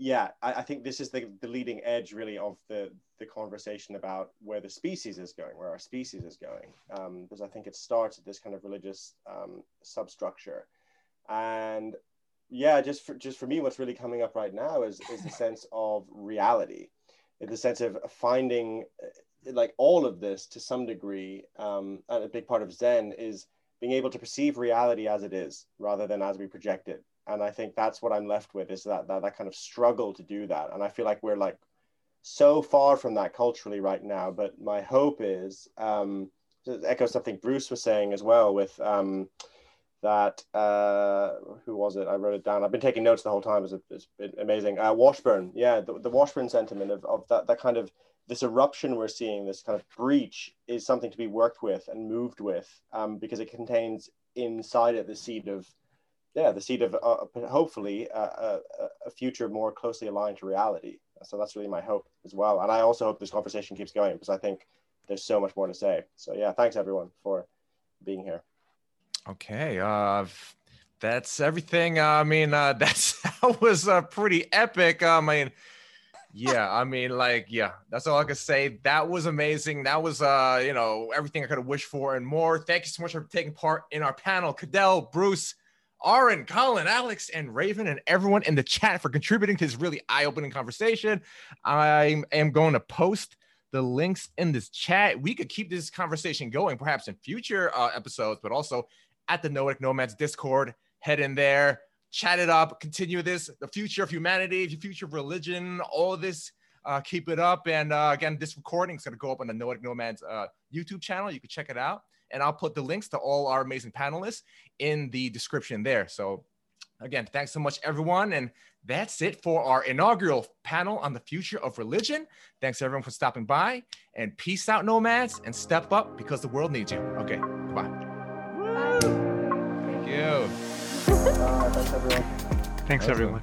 Speaker 3: yeah, I, I, think this is the, the leading edge really of the, the conversation about where the species is going, where our species is going, um, because I think it starts at this kind of religious um, substructure. And yeah, just for, just for me, what's really coming up right now is, is the sense of reality, the sense of finding uh, like all of this to some degree, um, and a big part of Zen is being able to perceive reality as it is rather than as we project it and I think that's what I'm left with is that, that that kind of struggle to do that. And I feel like we're like so far from that culturally right now. But my hope is um, to echo something Bruce was saying as well with um, that uh, who was it? I wrote it down. I've been taking notes the whole time. It's, it's been amazing. Uh, Washburn, yeah, the, the Washburn sentiment of, of that that kind of this eruption we're seeing, this kind of breach, is something to be worked with and moved with um, because it contains inside it the seed of yeah, the seed of uh, hopefully a, a, a, future more closely aligned to reality. So that's really my hope as well. And I also hope this conversation keeps going because I think there's so much more to say. So yeah, thanks everyone for being here.
Speaker 1: Okay, uh, that's everything. Uh, I mean, uh, <laughs> that's that was uh, pretty epic. Um, I mean, yeah, I mean, like, yeah, that's all I can say. That was amazing. That was, uh, you know, everything I could have wished for and more. Thank you so much for taking part in our panel, Cadell, Bruce. Aaron, Colin, Alex, and Raven, and everyone in the chat for contributing to this really eye opening conversation. I am going to post the links in this chat. We could keep this conversation going perhaps in future uh, episodes, but also at the Noetic Nomads Discord. Head in there, chat it up, continue this, the future of humanity, the future of religion, all this. Uh, keep it up. And uh, again, this recording is going to go up on the Noetic Nomads uh, YouTube channel. You can check it out and I'll put the links to all our amazing panelists in the description there. So again, thanks so much, everyone. And that's it for our inaugural panel on the future of religion. Thanks everyone for stopping by and peace out, nomads, and step up because the world needs you. Okay, bye.
Speaker 2: Bye.
Speaker 1: Thank you.
Speaker 3: Uh, thanks everyone.
Speaker 7: Thanks everyone.